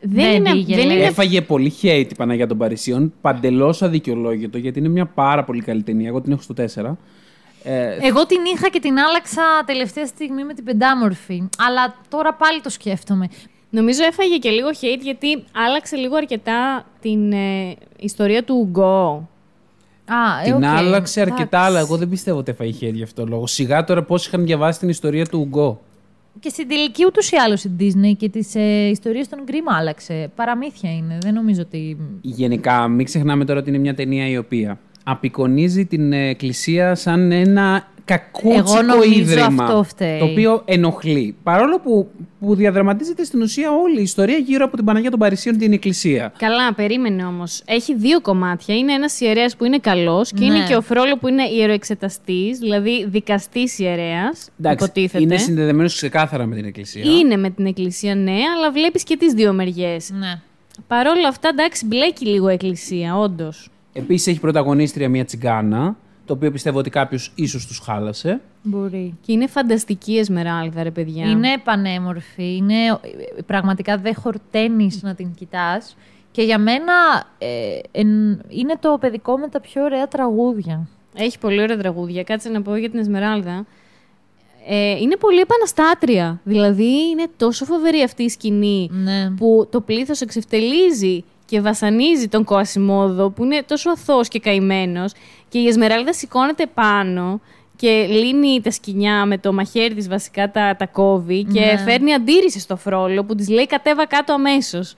Δεν, Δεν είναι, πήγε, δεν λέει. είναι Έφαγε πολύ hate η Παναγία των Παρισίων. Παντελώς αδικαιολόγητο, γιατί είναι μια πάρα πολύ καλή ταινία. Εγώ την έχω στο 4. Ε, Εγώ την είχα και την άλλαξα τελευταία στιγμή με την πεντάμορφη. Αλλά τώρα πάλι το σκέφτομαι. Νομίζω έφαγε και λίγο hate γιατί άλλαξε λίγο αρκετά την ε, ιστορία του Ουγκό. Α, ε, την οκ. άλλαξε αρκετά, Εντάξει. αλλά εγώ δεν πιστεύω ότι έφαγε hate γι' αυτό το λόγο. Σιγά τώρα πώς είχαν διαβάσει την ιστορία του Ουγκό. Και στην τελική ούτως ή άλλως η Disney και τις ε, ιστορίες των Grimm άλλαξε. Παραμύθια είναι. Δεν νομίζω ότι. Γενικά, μην ξεχνάμε τώρα ότι είναι μια ταινία η οποία απεικονίζει την Εκκλησία σαν ένα κακούτσικο Εγώ νομίζω ίδρυμα. αυτό φταίει. Το οποίο ενοχλεί. Παρόλο που, που διαδραματίζεται στην ουσία όλη η ιστορία γύρω από την Παναγία των Παρισίων την Εκκλησία. Καλά, περίμενε όμως. Έχει δύο κομμάτια. Είναι ένας ιερέας που είναι καλός και Ναι. είναι και ο Φρόλο που είναι ιεροεξεταστής, δηλαδή δικαστής ιερέας. Εντάξει, Υποτίθεται. είναι συνδεδεμένος ξεκάθαρα με την Εκκλησία. Είναι με την Εκκλησία, ναι, αλλά βλέπεις και τις δύο μεριές. Ναι. Παρ' όλα αυτά, εντάξει, μπλέκει λίγο η Εκκλησία, όντως. Επίσης έχει πρωταγωνίστρια μια τσιγκάνα, το οποίο πιστεύω ότι κάποιος ίσως τους χάλασε. Μπορεί. Και είναι φανταστική η Εσμεράλδα, ρε παιδιά. Είναι πανέμορφη. Είναι, ε, πραγματικά δεν χορταίνεις να την κοιτάς. Και για μένα ε, εν- είναι το παιδικό με τα πιο ωραία τραγούδια. Έχει πολύ ωραία τραγούδια. Κάτσε να πω για την Εσμεράλδα. Ε, είναι πολύ επαναστάτρια. Δηλαδή, είναι τόσο φοβερή αυτή η σκηνή Ναι. που το πλήθος εξευτελίζει και βασανίζει τον Κοασιμόδο που είναι τόσο αθώος και καημένος και η Εσμεράλδα σηκώνεται πάνω και λύνει τα σκοινιά με το μαχαίρι της βασικά τα, τα κόβει και Ναι. φέρνει αντίρρηση στο φρόλο που της λέει κατέβα κάτω αμέσως.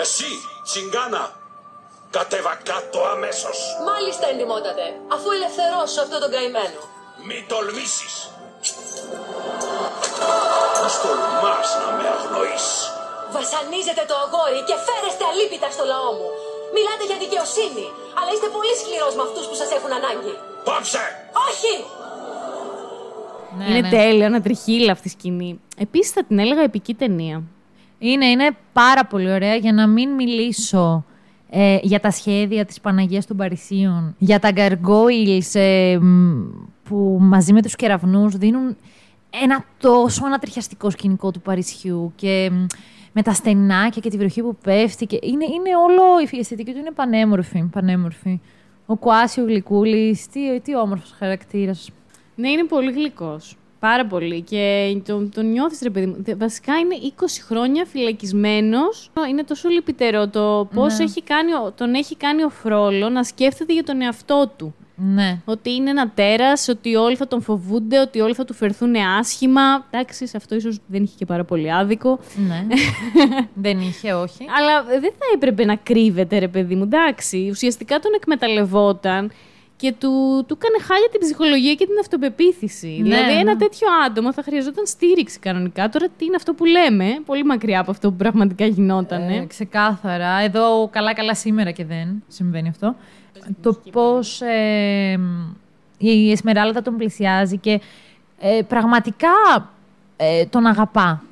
Εσύ, τσιγκάνα, κατέβα κάτω αμέσως. Μάλιστα, εντυμότατε, αφού ελευθερώσω αυτό τον καημένο. Μη τολμήσεις. Πώς τολμάς να με αγνοείς. Βασανίζετε το αγόρι και φέρεστε αλίπητα στο λαό μου. Μιλάτε για δικαιοσύνη, αλλά είστε πολύ σκληρός με αυτούς που σας έχουν ανάγκη. Πάψε! Όχι! Ναι, είναι ναι. τέλειο, ένα τριχύλα αυτή η σκηνή. Επίσης θα την έλεγα επική ταινία. Είναι, είναι πάρα πολύ ωραία για να μην μιλήσω ε, για τα σχέδια της Παναγίας των Παρισίων, για τα gargoyles ε, μ, που μαζί με τους κεραυνούς δίνουν ένα τόσο ανατριχιαστικό σκηνικό του Παρισιού και μ, με τα στενάκια και τη βροχή που πέφτει. Και είναι, είναι όλο, η αισθητική του είναι πανέμορφη. πανέμορφη. Ο Κουάσιο Γλυκούλης, τι, τι όμορφος χαρακτήρας. Ναι, είναι πολύ γλυκός. Πάρα πολύ. Και τον, τον νιώθεις, ρε παιδί μου. Δε- Βασικά είναι 20 χρόνια φυλακισμένος. Είναι τόσο λυπητερό το πώς Ναι. έχει κάνει, ο- τον έχει κάνει ο Φρόλο να σκέφτεται για τον εαυτό του. Ναι. Ότι είναι ένα τέρας, ότι όλοι θα τον φοβούνται, ότι όλοι θα του φερθούν άσχημα. Εντάξει, σε αυτό ίσως δεν είχε και πάρα πολύ άδικο. Ναι. δεν είχε, όχι. Αλλά δεν θα έπρεπε να κρύβεται, ρε παιδί μου. Εντάξει, ουσιαστικά τον εκμεταλλευόταν και του, του έκανε χάλια την ψυχολογία και την αυτοπεποίθηση. Ναι, δηλαδή, ναι. ένα τέτοιο άτομο θα χρειαζόταν στήριξη κανονικά. Τώρα, τι είναι αυτό που λέμε, πολύ μακριά από αυτό που πραγματικά γινόταν. Ε, ξεκάθαρα. Εδώ καλά-καλά σήμερα και δεν συμβαίνει αυτό. Το πώς ε, η Εσμεράλδα τον πλησιάζει και ε, πραγματικά ε, τον αγαπά.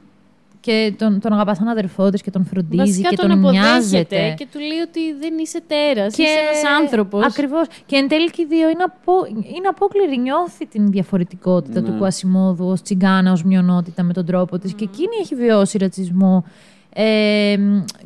Και τον, τον αγαπά σαν αδερφό της και τον φροντίζει Βασικά και τον, τον, αποδέχεται νοιάζεται. και του λέει ότι δεν είσαι τέρας, είσαι ένας άνθρωπος. Ακριβώς. Και εν τέλει και οι δύο είναι, απο, είναι απόκληρη. Νιώθει την διαφορετικότητα Ναι. του Κουασιμόδου ως τσιγκάνα, ως μειονότητα με τον τρόπο της. Και εκείνη έχει βιώσει ρατσισμό. Ε,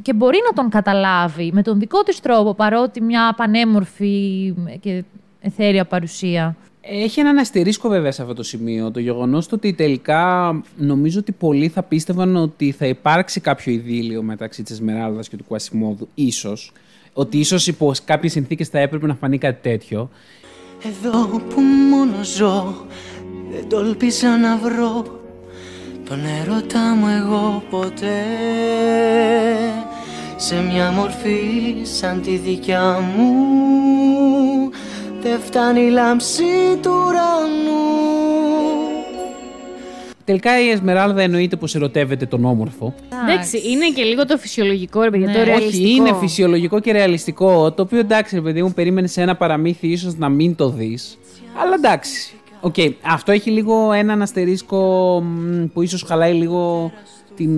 και μπορεί να τον καταλάβει με τον δικό της τρόπο, παρότι μια πανέμορφη και εθέρια παρουσία. Έχει έναν αστερίσκο βέβαια σε αυτό το σημείο. Το γεγονός ότι τελικά νομίζω ότι πολλοί θα πίστευαν ότι θα υπάρξει κάποιο ειδήλιο μεταξύ της Εσμεράλδα και του Κουασιμόδου. ίσως. Ότι ίσως υπό κάποιες συνθήκες θα έπρεπε να φανεί κάτι τέτοιο. Εδώ που μόνο ζω Δεν τόλπισα να βρω Τον έρωτά μου εγώ ποτέ Σε μια μορφή σαν τη δικιά μου Δεν φτάνει η λάμψη του ουρανού Τελικά η Εσμεράλδα εννοείται πως ερωτεύεται τον όμορφο. Εντάξει, είναι και λίγο το φυσιολογικό, ρε παιδιά, το Όχι, ρεαλιστικό. είναι φυσιολογικό και ρεαλιστικό. Το οποίο εντάξει, ρε παιδί μου, περίμενες σε ένα παραμύθι ίσως να μην το δεις. Αλλά εντάξει. Οκ, αυτό έχει λίγο έναν αστερίσκο μ, που ίσως χαλάει λίγο την,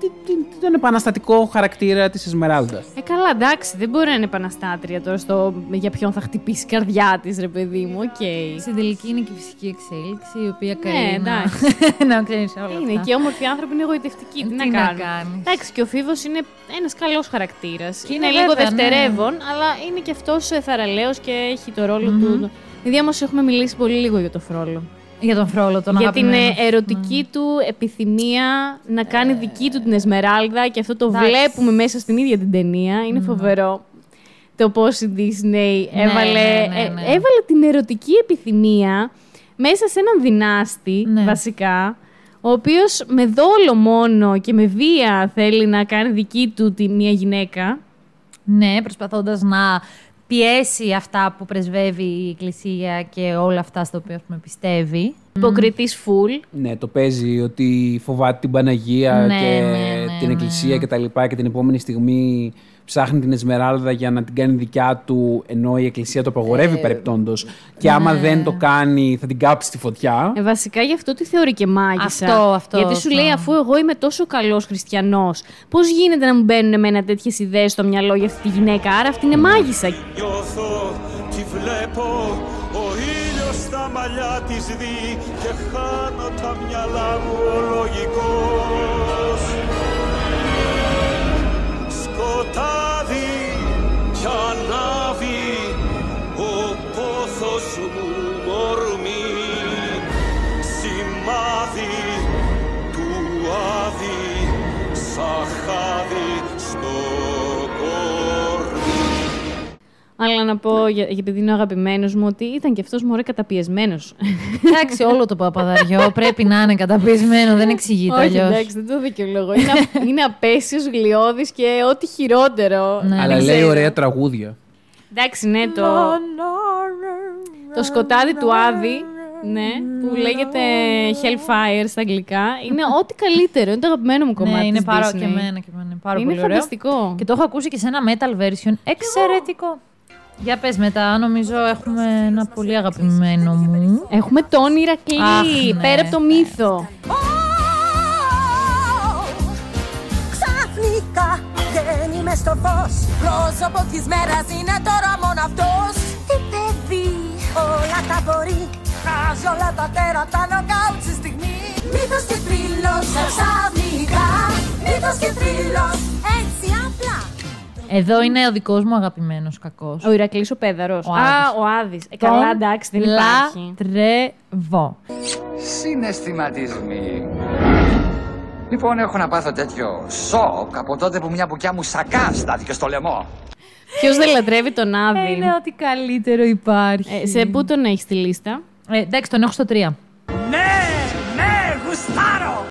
την- την- τον επαναστατικό χαρακτήρα της Εσμεράλδας. Ε, καλά, εντάξει, δεν μπορεί να είναι επαναστάτρια τώρα στο για ποιον θα χτυπήσει η καρδιά της, ρε παιδί μου. Οκ. Στην τελική είναι και η φυσική εξέλιξη, η οποία Ναι, καλεί να, εντάξει. να ξέρεις όλα Είναι αυτά. και όμορφοι άνθρωποι είναι γοητευτικοί. Τι, Τι να να κάνουν. κάνεις. Εντάξει, και ο Φίβος είναι ένας καλός χαρακτήρας. Και Είναι, είναι λίγο βέβαια, ναι. δευτερεύον, αλλά είναι και αυτός θαραλέος και έχει το ρολο του. Δηλαδή, όμως έχουμε μιλήσει πολύ λίγο για το φρόλο. Για τον Φρόλο, τον Για την αγαπημένο ε, σου. ερωτική του επιθυμία να κάνει δική του την Εσμεράλδα και αυτό το εντάξει. βλέπουμε μέσα στην ίδια την ταινία. Είναι φοβερό το πώς η Disney έβαλε, ναι, ναι, ε, ναι. έβαλε την ερωτική επιθυμία μέσα σε έναν δυνάστη, βασικά, ο οποίος με δόλο μόνο και με βία θέλει να κάνει δική του τη μία γυναίκα. Ναι, προσπαθώντας να πιέσει αυτά που πρεσβεύει η Εκκλησία και όλα αυτά στα οποία ας πούμε, πιστεύει. Υποκριτής φουλ. Ναι, το παίζει ότι φοβάται την Παναγία Ναι, και ναι, ναι, την ναι. Εκκλησία και τα λοιπά και την επόμενη στιγμή ψάχνει την Εσμεράλδα για να την κάνει δικιά του ενώ η Εκκλησία το απαγορεύει Ε, παρεπτόντως και άμα ναι. δεν το κάνει θα την κάψει στη φωτιά. Ε, βασικά γι' αυτό τη θεωρεί και μάγισσα. Αυτό, αυτό, Γιατί σου αυτό. λέει, αφού εγώ είμαι τόσο καλός χριστιανός, πώς γίνεται να μου μπαίνουν εμένα τέτοιες ιδέες στο μυαλό για αυτή τη γυναίκα; Άρα αυτή είναι μάγισσα. Νιώθω, τη βλέπω, ο ήλιος στα μαλλιά της δει και χάνω τα μυαλά μου ο λογικός. Χάδι στο κορμί. Αλλά να πω, για, για- επειδή είναι ο αγαπημένος μου, ότι ήταν και αυτός μωρέ καταπιεσμένος. Εντάξει, όλο το παπαδαριό πρέπει να είναι καταπιεσμένο, δεν εξηγείται Όχι, αλλιώς. εντάξει, δεν το δικαιολογώ. Είναι, α- είναι απέσιος, γλιώδη και ό,τι χειρότερο. Ναι. Αλλά Δεν λέει ξέρω. ωραία τραγούδια. Εντάξει, ναι, το, το σκοτάδι του Άδη, ναι, που λέγεται Hellfire στα αγγλικά, είναι ό,τι καλύτερο. Είναι το αγαπημένο μου κομμάτι Ναι, είναι της πάρα Disney. και εμένα και εμένα. Είναι πάρα Είναι πολύ ωραίο. φανταστικό. Και το έχω ακούσει και σε ένα metal version. Εξαιρετικό. Για πες μετά, νομίζω έχουμε ένα πολύ αγαπημένο μου. Έχουμε τον Ηρακλή, Αχ, ναι. πέρα από το μύθο. Ξαφνικά βγαίνει μες στο φως Πρόσωπο της μέρας είναι τώρα μόνο αυτός Τι παιδί όλα τα μπορεί Χάζει όλα τα τέρατα νοκάουτ στη στιγμή Μύθος και θρύλος ξαφνικά Μύθος και θρύλος έτσι απλά Εδώ είναι ο δικός μου αγαπημένος κακός. Ο Ηρακλής ο Πέδαρος. Ο Α, Άδης. ο Άδης. Ε, καλά, εντάξει, δεν υπάρχει. Λατρεύω. Συναισθηματισμοί. Λοιπόν, έχω να πάθω τέτοιο σοκ από τότε που μια μπουκιά μου σακά στάθηκε στο λαιμό. Ποιος δεν λατρεύει τον Άδη; Είναι ό,τι καλύτερο υπάρχει. Ε, σε πού τον έχεις στη λίστα; Ε, εντάξει, τον έχω στο 3. Ναι, ναι, γουστάρω!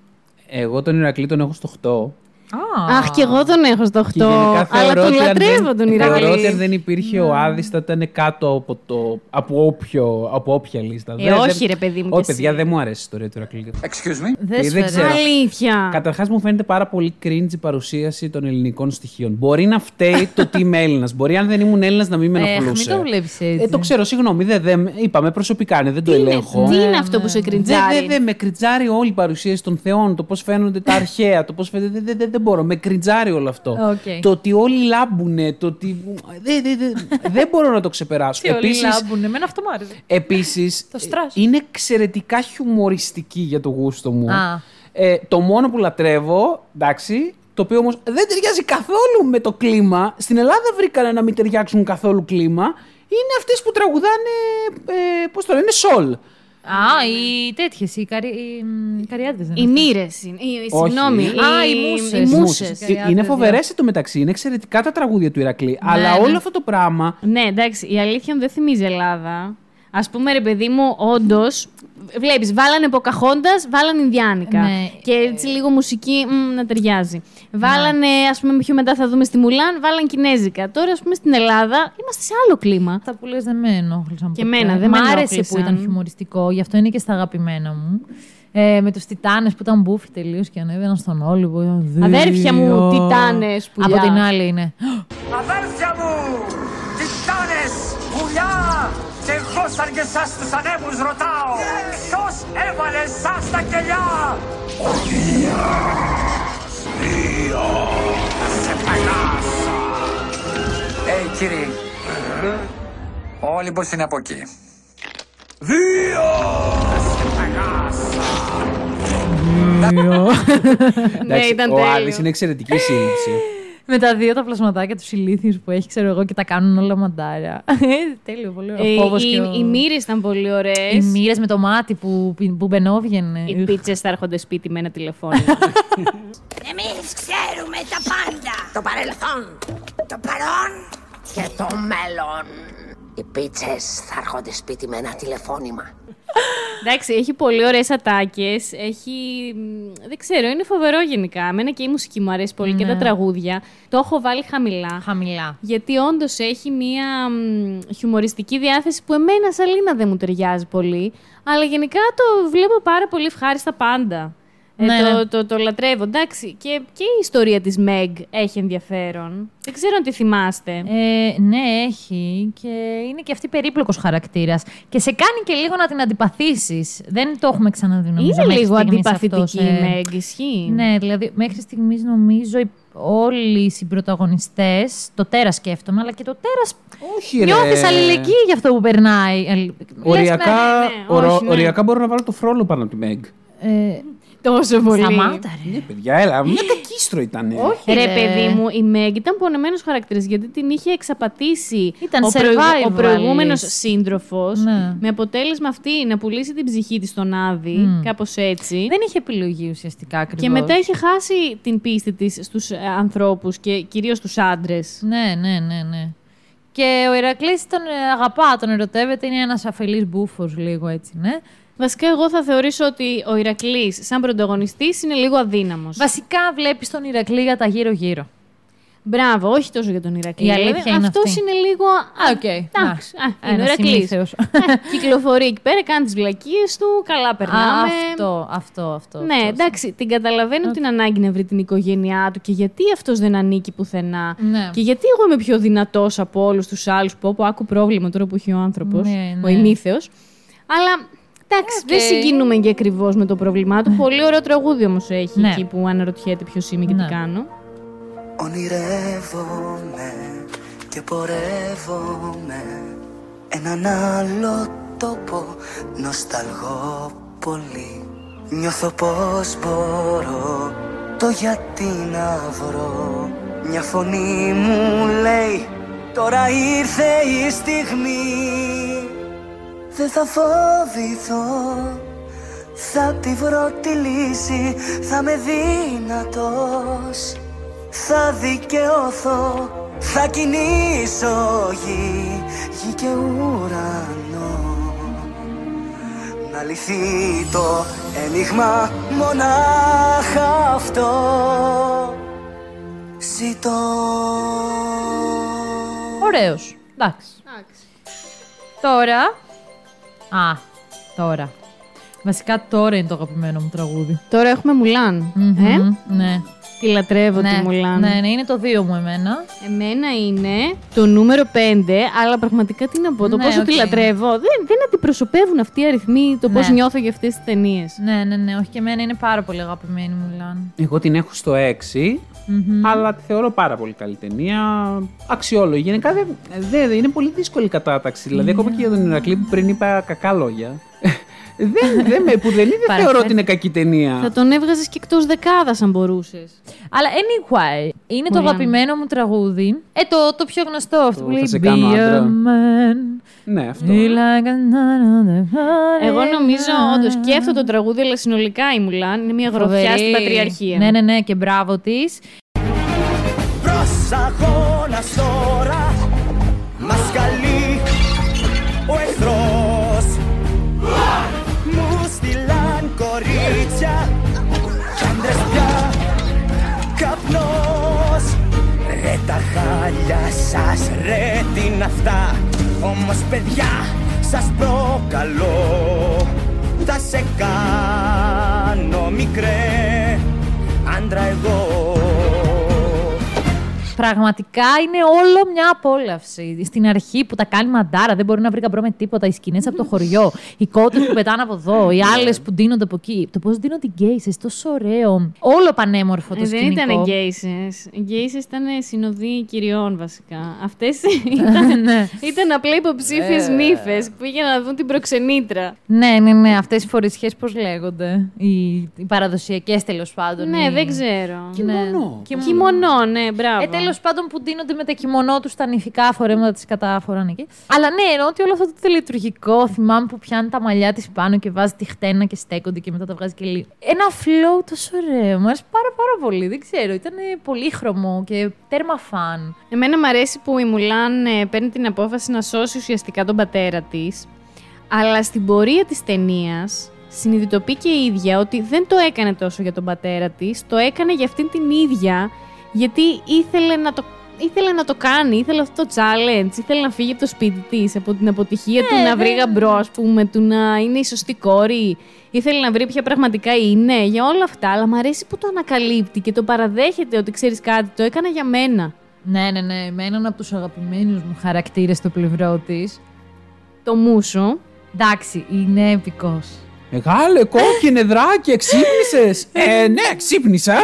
Εγώ τον Ηρακλή τον έχω στο 8. Αχ, και εγώ τον έχω στο 8. Και γενικά αλλά θεωρώ τον ότι αν λατρεύω δεν- τον Θεωρώ ότι αν Ηρακλή. δεν υπήρχε ο Άδης θα ήταν κάτω από, το, από, όποιο, από όποια λίστα. Ε, όχι, ρε παιδί μου, Όχι, κι εσύ. παιδιά, δεν μου αρέσει η ιστορία του Ηρακλή. Excuse me; Δεν Ε, σου δεν αρέσει. ξέρω. Αλήθεια. Καταρχάς, μου φαίνεται πάρα πολύ cringe η παρουσίαση των ελληνικών στοιχείων. Μπορεί να φταίει το ότι είμαι Έλληνας. Μπορεί αν δεν ήμουν Έλληνας να μην με Εχ, ενοχλούσε. μην το βλέπεις έτσι. Ε, το ξέρω, συγγνώμη. Δεν, δεν, είπαμε προσωπικά, ναι, δεν το Τι είναι- ελέγχω. τι είναι Ναι, αυτό που σε Δεν κριτζάρει. δε, δε, με κριτζάρει όλη η παρουσίαση των θεών, το πώς φαίνονται τα αρχαία, το πώς φαίνεται. Δεν δε, δε, δεν μπορώ. Με κριντζάρει όλο αυτό. Οκ. Το ότι όλοι λάμπουνε, το ότι. Δεν δε, δε, δεν μπορώ να το ξεπεράσω. Τι όλοι Επίσης, λάμπουνε, εμένα αυτό μου άρεσε. Επίσης, Το στρας. είναι εξαιρετικά χιουμοριστική για το γούστο μου. Α. Ε, το μόνο που λατρεύω, εντάξει, το οποίο όμως δεν ταιριάζει καθόλου με το κλίμα. Στην Ελλάδα βρήκανε να μην ταιριάξουν καθόλου κλίμα. Είναι αυτές που τραγουδάνε, ε, πώς το λένε, soul. Α, οι τέτοιες, οι, καρι... οι μ, καριάτες δεν Οι είναι μοίρες. Συγγνώμη. Α, οι μουσες. Οι Μουσες. μουσες. Ε, Καριάτες, Είναι ναι. φοβερές το μεταξύ. Είναι εξαιρετικά τα τραγούδια του Ηρακλή. αλλά ναι. όλο αυτό το πράγμα. Ναι, εντάξει, η αλήθεια μου δεν θυμίζει Ελλάδα. Α πούμε, ρε παιδί μου, όντως. Βλέπεις, βάλανε Ποκαχόντα, βάλανε Ινδιάνικα. Ναι. Και έτσι λίγο μουσική μ, να ταιριάζει. Βάλανε, ας πούμε, πιο μετά θα δούμε στη Μουλάν, βάλανε Κινέζικα. Τώρα, ας πούμε, στην Ελλάδα είμαστε σε άλλο κλίμα. Αυτά που λες δεν με ενόχλησαν Και ποτέ. εμένα δεν Μ' με άρεσε που ενόχλησαν. ήταν χιουμοριστικό, γι' αυτό είναι και στα αγαπημένα μου. Ε, με τους Τιτάνες που ήταν μπούφοι τελείως και ανέβαιναν στον Όλυμπο. ήταν Αδέρφια μου, δύο. Τιτάνες, πουλιά. Από την άλλη είναι. Αδέρφια μου, και εγώ σαν και εσάς τους ανέμους ρωτάω Ποιος έβαλε εσάς τα κελιά; Ο Δίας, Δίας Σε παγάσα Ε, κύριοι, ο Όλυμπος είναι από εκεί. Δίας Σε παγάσα Εντάξει, ήταν ο τέλειο. Άδης είναι εξαιρετική σύλληψη. Με τα δύο τα πλασματάκια τους ηλίθιους που έχει, ξέρω εγώ, και τα κάνουν όλα μαντάρια. Ε, Τέλειο, πολύ ωραίο. Ε, Φόβος οι, και ο- οι μοίρες ήταν πολύ ωραίες. Οι μοίρες με το μάτι που, που μπαινόβγαινε. Οι πίτσες θα έρχονται σπίτι με ένα τηλεφώνημα. Εμείς ξέρουμε τα πάντα Το παρελθόν Το παρόν Και το μέλλον Οι πίτσες θα έρχονται σπίτι με ένα τηλεφώνημα Εντάξει, έχει πολύ ωραίες ατάκες. Έχει. μ, Δεν ξέρω, είναι φοβερό γενικά. Εμένα και η μουσική μου αρέσει πολύ και Ναι. τα τραγούδια. Το έχω βάλει χαμηλά. Χαμηλά. Γιατί όντως έχει μία μ, χιουμοριστική διάθεση που εμένα σαν Λίνα δεν μου ταιριάζει πολύ. Αλλά γενικά το βλέπω πάρα πολύ ευχάριστα πάντα. Ε, Ναι, το, ναι. το, το, λατρεύω. Εντάξει, και, και η ιστορία της Meg έχει ενδιαφέρον. Δεν ξέρω αν τη θυμάστε. Ε, ναι, έχει. Και είναι και αυτή περίπλοκος χαρακτήρας. Και σε κάνει και λίγο να την αντιπαθήσεις. Δεν το έχουμε ξαναδεί νομίζω. Είναι μέχρι λίγο στιγμής αντιπαθητική αυτό, η σε- Meg, ισχύει. Ναι, δηλαδή μέχρι στιγμής νομίζω οι- όλοι οι συμπροταγωνιστές, το τέρας σκέφτομαι, αλλά και το τέρας Όχι, ρε. νιώθεις αλληλεγγύη για αυτό που περνάει. Αλλη- Λες, Οριακά, ναι, ναι, ορο- όχι, ναι. οριακά μπορώ να βάλω το φρόλο πάνω από τη Meg. Ε, Τόσο πολύ. Σταμάτα, ρε. Ναι, παιδιά, έλα, μια κακίστρο ήταν. Όχι, ρε, παιδί μου, η Meg ήταν πονεμένος χαρακτήρας γιατί την είχε εξαπατήσει Ήταν ο, προηγου- survivalist. ο προηγούμενος σύντροφος. Ναι. Με αποτέλεσμα αυτή να πουλήσει την ψυχή της στον Άδη, Μμ. κάπως έτσι. Δεν είχε επιλογή ουσιαστικά ακριβώς. Και μετά είχε χάσει την πίστη της στους ανθρώπους και κυρίως στου άντρες. Ναι, ναι, ναι, ναι. Και ο Ηρακλής τον ε, αγαπά, τον ερωτεύεται, είναι ένας αφελής μπούφος λίγο έτσι, ναι. Βασικά, εγώ θα θεωρήσω ότι ο Ηρακλής, σαν πρωταγωνιστής, είναι λίγο αδύναμος. Βασικά βλέπεις τον Ηρακλή για τα γύρω-γύρω. Μπράβο, όχι τόσο για τον Ηρακλή. Η αλήθεια είναι αυτός αυτή. είναι λίγο. Α, οκ. Εντάξει, Να, α, είναι ο ένας Ηρακλής. ημίθεος. Ε, Κυκλοφορεί εκεί πέρα, κάνει τις βλακίες του, καλά περνάμε. αυτό, αυτό, αυτό. Ναι, αυτό. εντάξει, την καταλαβαίνω την ανάγκη να βρει την οικογένειά του και γιατί αυτός δεν ανήκει πουθενά. Ναι. Και γιατί εγώ είμαι πιο δυνατός από όλους τους άλλους που όπου άκου πρόβλημα τώρα που έχει ο άνθρωπος, Ναι, ο ναι. ημίθεος. Αλλά εντάξει, δεν συγκινούμε και ακριβώς με το πρόβλημά του. Πολύ ωραίο τραγούδι όμως έχει Ναι. εκεί που αναρωτιέται ποιος είμαι και Ναι. τι κάνω. Ονειρεύομαι και πορεύομαι έναν άλλο τόπο νοσταλγώ πολύ Νιώθω πως μπορώ το γιατί να βρω Μια φωνή μου λέει τώρα ήρθε η στιγμή Δεν θα φοβηθώ. Θα τη βρω τη λύση. Θα με δυνατός. Θα δικαιώθω. Θα κινήσω γη. Γη και ουρανό. Να λυθεί το ένιγμα Μονάχα αυτό. Ζήτω. Ωραίος. Εντάξει. Τώρα. Α, τώρα. Βασικά τώρα είναι το αγαπημένο μου τραγούδι. Τώρα έχουμε Μουλάν. Μμμ, Ε; Ναι. Τη λατρεύω ναι, τη Μουλάν. Ναι, ναι, είναι το δύο μου εμένα. Εμένα είναι το νούμερο 5, αλλά πραγματικά τι να πω, το Ναι, πόσο τη οκ. λατρεύω. Δεν, δεν αντιπροσωπεύουν αυτοί οι αριθμοί το Ναι. πώς νιώθω για αυτές τις ταινίες. Ναι, ναι, ναι, όχι και εμένα είναι πάρα πολύ αγαπημένη μου Μουλάν. Εγώ την έχω στο 6, Μμμ. αλλά τη θεωρώ πάρα πολύ καλή ταινία. Αξιόλογη. Γενικά δεν, δεν- είναι πολύ δύσκολη η κατάταξη. Δηλαδή, ακόμα και για τον Ηρακλή που πριν είπα κακά λόγια. Δεν, δεν με, που δεν είναι, δεν θεωρώ ότι είναι κακή ταινία. Θα τον έβγαζες και εκτός δεκάδας αν μπορούσες. Αλλά anyway, είναι το Μουλάν. αγαπημένο μου τραγούδι. Ε, το, το πιο γνωστό αυτό Το που λέει «Θα σε Be κάνω a άντρα». man. Ναι, αυτό. Be like another heart Εγώ νομίζω in όντως και αυτό το τραγούδι, αλλά συνολικά η Μουλάν είναι μια γροθιά Φοβερή. στην πατριαρχία. Ναι, ναι, ναι, και μπράβο της. Προς αγώνας τώρα Μας καλεί ο εχθρός τα χάλια σας ρε τι είναι αυτά. Όμως παιδιά σας προκαλώ Θα σε κάνω μικρέ. Άντρα εγώ Πραγματικά είναι όλο μια απόλαυση. Στην αρχή που τα κάνει μαντάρα, δεν μπορεί να βρει καμπρό με τίποτα. Οι σκηνές από το χωριό, οι κότες που πετάνε από εδώ, οι άλλες που ντύνονται από εκεί. Το πώς δίνονται οι γκέισε, τόσο ωραίο. Όλο πανέμορφο το Ε, δεν σκηνικό. ήταν γκέισες. Οι γκέισες ήταν συνοδοί κυριών βασικά. Αυτές ήταν, Ναι. ήταν απλά υποψήφιες Ε. νύφες που πήγαιναν να δουν την προξενήτρα. Ναι, ναι, ναι. Αυτές οι φορεσιέ πώς λέγονται; Οι, οι παραδοσιακές τέλος πάντων. Ναι, οι- δεν ξέρω. Κιμονό. Ναι. Κιμονό, ναι, μπράβο. Ε, τέλος πάντων που ντύνονται με τα κιμονό τους, τα νηφικά φορέματα της κατάφοραν εκεί. Αλλά ναι, ενώ ότι όλο αυτό το τελετουργικό, θυμάμαι που πιάνει τα μαλλιά της πάνω και βάζει τη χτένα και στέκονται και μετά τα βγάζει και λίγο. Ένα flow τόσο ωραίο. Μου άρεσε πάρα πάρα πολύ. Δεν ξέρω, ήταν πολύχρωμο και τέρμα φαν. Εμένα μου αρέσει που η Μουλάν ε, παίρνει την απόφαση να σώσει ουσιαστικά τον πατέρα της. Αλλά στην πορεία της ταινίας συνειδητοποιεί και η ίδια ότι δεν το έκανε τόσο για τον πατέρα της, το έκανε για αυτήν την ίδια, γιατί ήθελε να το, ήθελε να το κάνει, ήθελε αυτό το challenge, ήθελε να φύγει από το σπίτι της, από την αποτυχία του να βρει γαμπρό, ας πούμε, του να είναι η σωστή κόρη, ήθελε να βρει ποια πραγματικά είναι, για όλα αυτά, αλλά μου αρέσει που το ανακαλύπτει και το παραδέχεται ότι ξέρεις κάτι, το έκανα για μένα. Ναι, ναι, ναι. Με έναν από τους αγαπημένους μου χαρακτήρες στο πλευρό της. Το μουσο. Εντάξει, είναι επικός. Μεγάλε, κόκκινε δράκι, ξύπνησες. ε, ναι, ξύπνησα.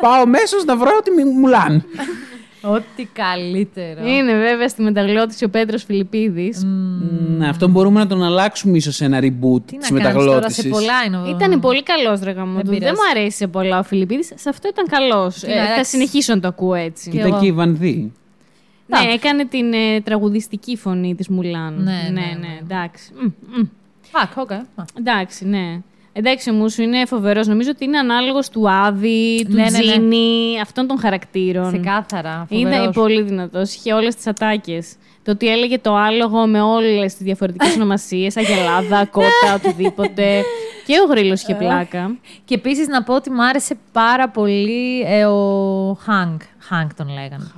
Πάω μέσω να βρω τη Μουλάν. Ό,τι καλύτερο. Είναι βέβαια στη μεταγλώτηση ο Πέτρος Φιλιππίδης. Ναι, αυτό μπορούμε να τον αλλάξουμε ίσως σε ένα reboot της να κάνεις τώρα, μεταγλώτησης. σε πολλά είναι ο- Ήταν πολύ καλός ρε γαμό Δεν του. Δεν πειράζει. μου αρέσει σε πολλά ο Φιλιππίδης. Σε αυτό ήταν καλός. Τι να, θα εντάξει. συνεχίσω να το ακούω έτσι. Ήταν και η Βανδύ. Ναι, έκανε την ε, τραγουδιστική φωνή της Μουλάν. Ναι, ναι, ναι, ναι, ναι. εντάξει. Μμ, μμ. Fuck, οκ. Α. Εντάξει, ναι. Εντάξει, ο Μούσου είναι φοβερός. Νομίζω ότι είναι ανάλογος του Άδη, του Ναι, ναι, ναι. Τζίνι, αυτών των χαρακτήρων. Ξεκάθαρα. Είναι φοβερός. πολύ δυνατός. Είχε όλες τις ατάκες. Το ότι έλεγε το άλογο με όλες τις διαφορετικές ονομασίες, Αγελάδα, Κότα, οτιδήποτε. Και ο γρήλος είχε πλάκα. Και επίσης να πω ότι μου άρεσε πάρα πολύ ε, ο Χάνκ. Χάνκ τον λέγανε.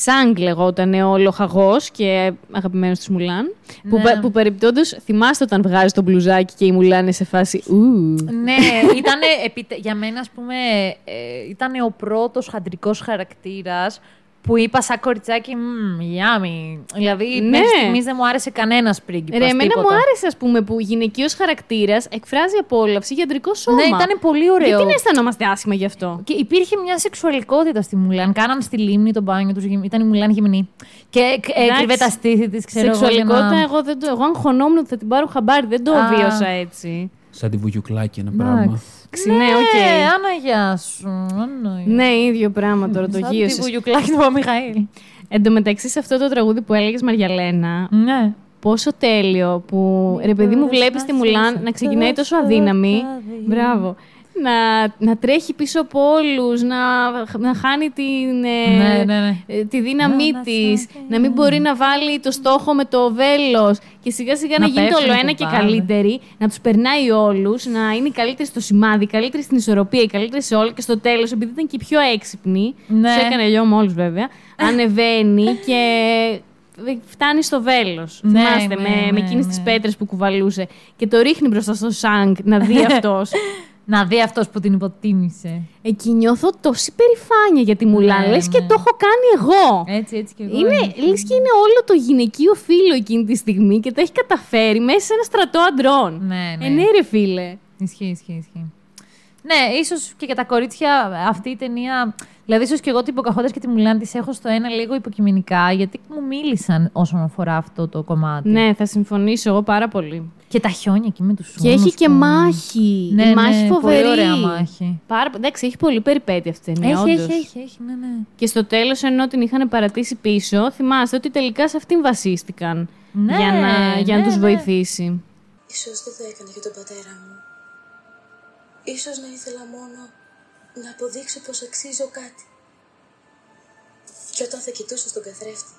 Σάγκ λεγόταν ο λοχαγός και αγαπημένος της Μουλάν. Που, Ναι. πε- που περιπτόντω θυμάστε όταν βγάζει το μπλουζάκι και η Μουλάν είναι σε φάση. Ου. ναι, ήταν για μένα, ας πούμε, ε, ήταν ο πρώτος χαντρικός χαρακτήρας που είπα σαν κοριτσάκι, «Μμμ, γιάμι. Δηλαδή, Ναι. μέχρι στιγμής δεν μου άρεσε κανένας πρίγκιπας, Ρε, εμένα τίποτα. μου άρεσε, ας πούμε, που γυναικείος χαρακτήρας εκφράζει απόλαυση για αντρικό σώμα. Ναι, ήταν πολύ ωραίο. Γιατί να αισθανόμαστε άσχημα γι' αυτό; Και υπήρχε μια σεξουαλικότητα στη Μουλάν. Κάναν στη λίμνη το μπάνιο τους. Ήταν η Μουλάν γυμνή. Και εκ- Εντάξει. έκρυβε τα στήθη της, ξέρω εγώ, για Σεξουαλικότητα, να- εγώ, δεν το, εγώ αγχωνόμουν ότι θα την πάρουν χαμπάρι. Δεν το Α. βίωσα έτσι. Σαν τη Βουγιουκλάκη ένα πράγμα. Εντάξει, ναι, οκ. Α να, γεια σου. Α να, γεια. Ναι, ίδιο πράγμα τώρα το Σαν τη γύρωσε. Βουγιουκλάκη του Παπαμιχαήλ. Εν τω μεταξύ, σε αυτό το τραγούδι που έλεγες Μαριαλένα, Ναι. πόσο τέλειο που ρε παιδί μου βλέπεις τη Μουλάν να ξεκινάει τόσο αδύναμη. Μπράβο. Να, να τρέχει πίσω από όλους, να, να χάνει την, ε, Ναι, ναι, ναι. ε, τη δύναμή της, να μην μπορεί να βάλει το στόχο με το βέλος και σιγά σιγά να, Να γίνεται πέφτουν όλο ένα και κουβάδες. καλύτερη, να τους περνάει όλους, να είναι η καλύτερη στο σημάδι, η καλύτερη στην ισορροπία, η καλύτερη σε όλα και στο τέλος, επειδή ήταν και η πιο έξυπνη, Ναι. τους έκανε γιο με όλου βέβαια, ανεβαίνει και φτάνει στο βέλος. Ναι, Θυμάστε, ναι, με, ναι, με εκείνε ναι. τι πέτρες που κουβαλούσε και το ρίχνει μπροστά στο Σάγκ να δει αυτός. Να δει αυτός που την υποτίμησε. Εκεί νιώθω τόση περηφάνεια για τη Μουλάν. Ναι, λες και ναι. το έχω κάνει εγώ. Έτσι, έτσι και εγώ. Είναι, είμαι. λες και είναι όλο το γυναικείο φίλο εκείνη τη στιγμή και το έχει καταφέρει μέσα σε ένα στρατό αντρών. Ναι, ναι. Ε, ναι, ρε φίλε. Ισχύει, ισχύει, ισχύει. Ναι, ίσως και για τα κορίτσια αυτή η ταινία. Δηλαδή, ίσως και εγώ την Ποκαχόντα και τη Μουλάν της έχω στο ένα λίγο υποκειμενικά, γιατί μου μίλησαν όσον αφορά αυτό το κομμάτι. Ναι, θα συμφωνήσω εγώ πάρα πολύ. Και τα χιόνια εκεί με τους Και έχει και μάχη. Ναι, η μάχη ναι, φοβερή. Πολύ ωραία μάχη. Πάρα... Εντάξει, έχει πολύ περιπέτεια αυτή η ταινία. Έχει, όντως. έχει, έχει, έχει, ναι, ναι. Και στο τέλος, ενώ την είχαν παρατήσει πίσω, θυμάστε ότι τελικά σε αυτήν βασίστηκαν. Ναι, για να, για να ναι, τους ναι. βοηθήσει. Ίσως δεν το έκανε για τον πατέρα μου. Ίσως να ήθελα μόνο να αποδείξω πως αξίζω κάτι. Και όταν θα κοιτούσα στον καθρέφτη,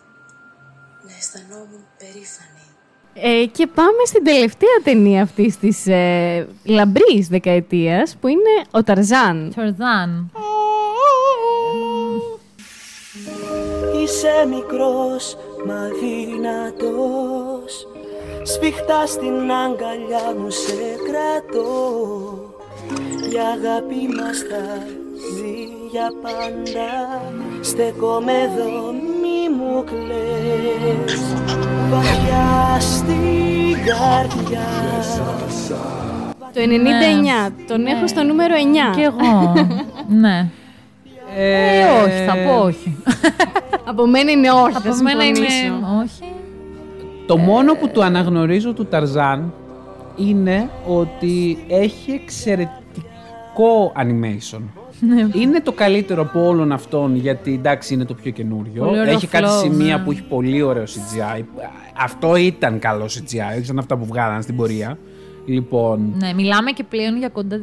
να αισθανόμουν περήφανη. Ε, και πάμε στην τελευταία ταινία αυτής της ε, λαμπρής δεκαετίας που είναι ο Ταρζάν. Ταρζάν. Είσαι μικρός μα δυνατός Σφιχτά στην αγκαλιά μου σε κρατώ Η αγάπη μας θα ζει για πάντα Στέκομαι εδώ μη μου κλαις Βαθιά στην καρδιά Το 99. Τον έχω στο νούμερο 9. Και εγώ. ναι. Ε, όχι, θα πω όχι. Από μένα είναι όχι. Από θα μένα είναι συμφωνήσω. όχι. Το μόνο που του αναγνωρίζω του Ταρζάν είναι ότι έχει εξαιρετικό animation. Ναι. είναι το καλύτερο από όλων αυτών γιατί εντάξει είναι το πιο καινούριο. Πολύ ωραίο Έχει κάτι flow, σημεία ναι. που έχει πολύ ωραίο CGI. Αυτό ήταν καλό CGI, όχι σαν αυτά που βγάλαν στην πορεία. Λοιπόν. Ναι, μιλάμε και πλέον για κοντά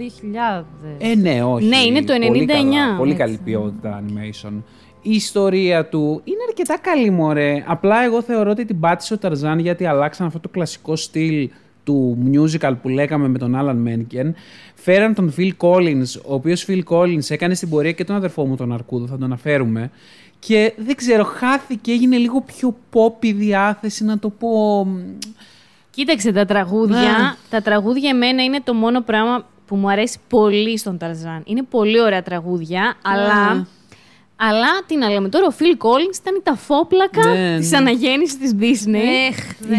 2000. Ε, ναι, όχι. Ναι, είναι το Πολύ 99, καλά, πολύ έτσι. καλή ποιότητα animation. η ιστορία του είναι αρκετά καλή, μωρέ. Απλά εγώ θεωρώ ότι την πάτησε ο Ταρζάν γιατί αλλάξαν αυτό το κλασικό στυλ του musical που λέγαμε με τον Άλαν Μένκεν. Φέραν τον Phil Collins, ο οποίος Phil Collins έκανε στην πορεία και τον αδερφό μου τον Αρκούδο, θα τον αναφέρουμε. Και δεν ξέρω, χάθηκε, έγινε λίγο πιο pop η διάθεση, να το πω... Κοίταξε τα τραγούδια. Ναι. Τα τραγούδια εμένα είναι το μόνο πράγμα που μου αρέσει πολύ στον Ταρζάν. Είναι πολύ ωραία τραγούδια, αλλά. Αλλά τι να λέμε τώρα, ο Phil Collins ήταν η ταφόπλακα Ναι, της ναι. αναγέννησης της Disney.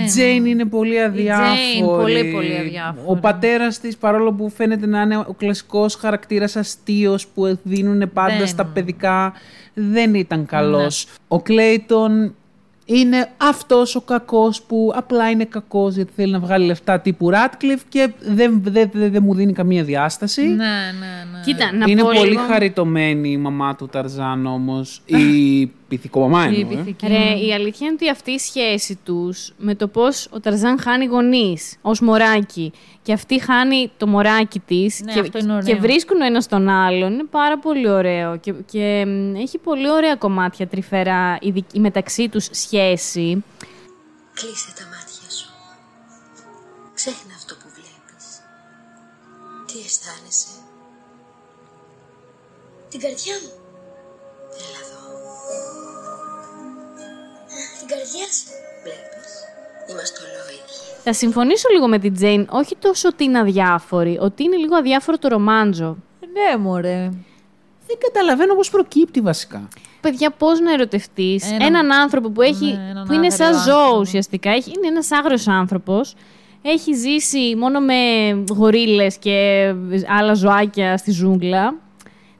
Η Τζέιν είναι πολύ αδιάφορη. πολύ, πολύ αδιάφορη. Ο πατέρας της, παρόλο που φαίνεται να είναι ο κλασικός χαρακτήρας αστείος που δίνουν πάντα Δεν. στα παιδικά, δεν ήταν καλός. Ο Κλέιτον είναι αυτός ο κακός που απλά είναι κακός γιατί θέλει να βγάλει λεφτά τύπου Ράτκλιφ και δεν, δεν, δεν, δεν μου δίνει καμία διάσταση. Ναι, ναι, ναι. Κοίτα, να είναι πω πολύ λίγο- χαριτωμένη η μαμά του Ταρζάν όμως. Η πυθικομαμά εννοώ. ε. Ρε, η αλήθεια είναι ότι αυτή η σχέση τους με το πώς ο Ταρζάν χάνει γονείς ως μωράκι και αυτή χάνει το μωράκι της Ναι, και, αυτό είναι ωραίο. και βρίσκουν ο ένας τον άλλον είναι πάρα πολύ ωραίο και, και μ, έχει πολύ ωραία κομμάτια τρυφερά η, δική- η μεταξύ τους σχέση. Κλείσε τα μάτια σου. Ξέχνα αυτό που βλέπεις. Τι αισθάνεσαι; Την καρδιά μου. Την καρδιά σου. Βλέπεις. Είμαστε ολόιδοι. Θα συμφωνήσω λίγο με την Τζέιν, όχι τόσο ότι είναι αδιάφορη, ότι είναι λίγο αδιάφορο το ρομάντζο. Ναι, μωρέ. Δεν καταλαβαίνω πώς προκύπτει βασικά. Παιδιά, πώς να ερωτευτείς; Ένα- έναν άνθρωπο που, έχει, Ναι, έναν που είναι σαν άγριο ζώο άνθρωπο. ουσιαστικά. Έχει, είναι ένας άγριος άνθρωπος. Έχει ζήσει μόνο με γορίλες και άλλα ζωάκια στη ζούγκλα.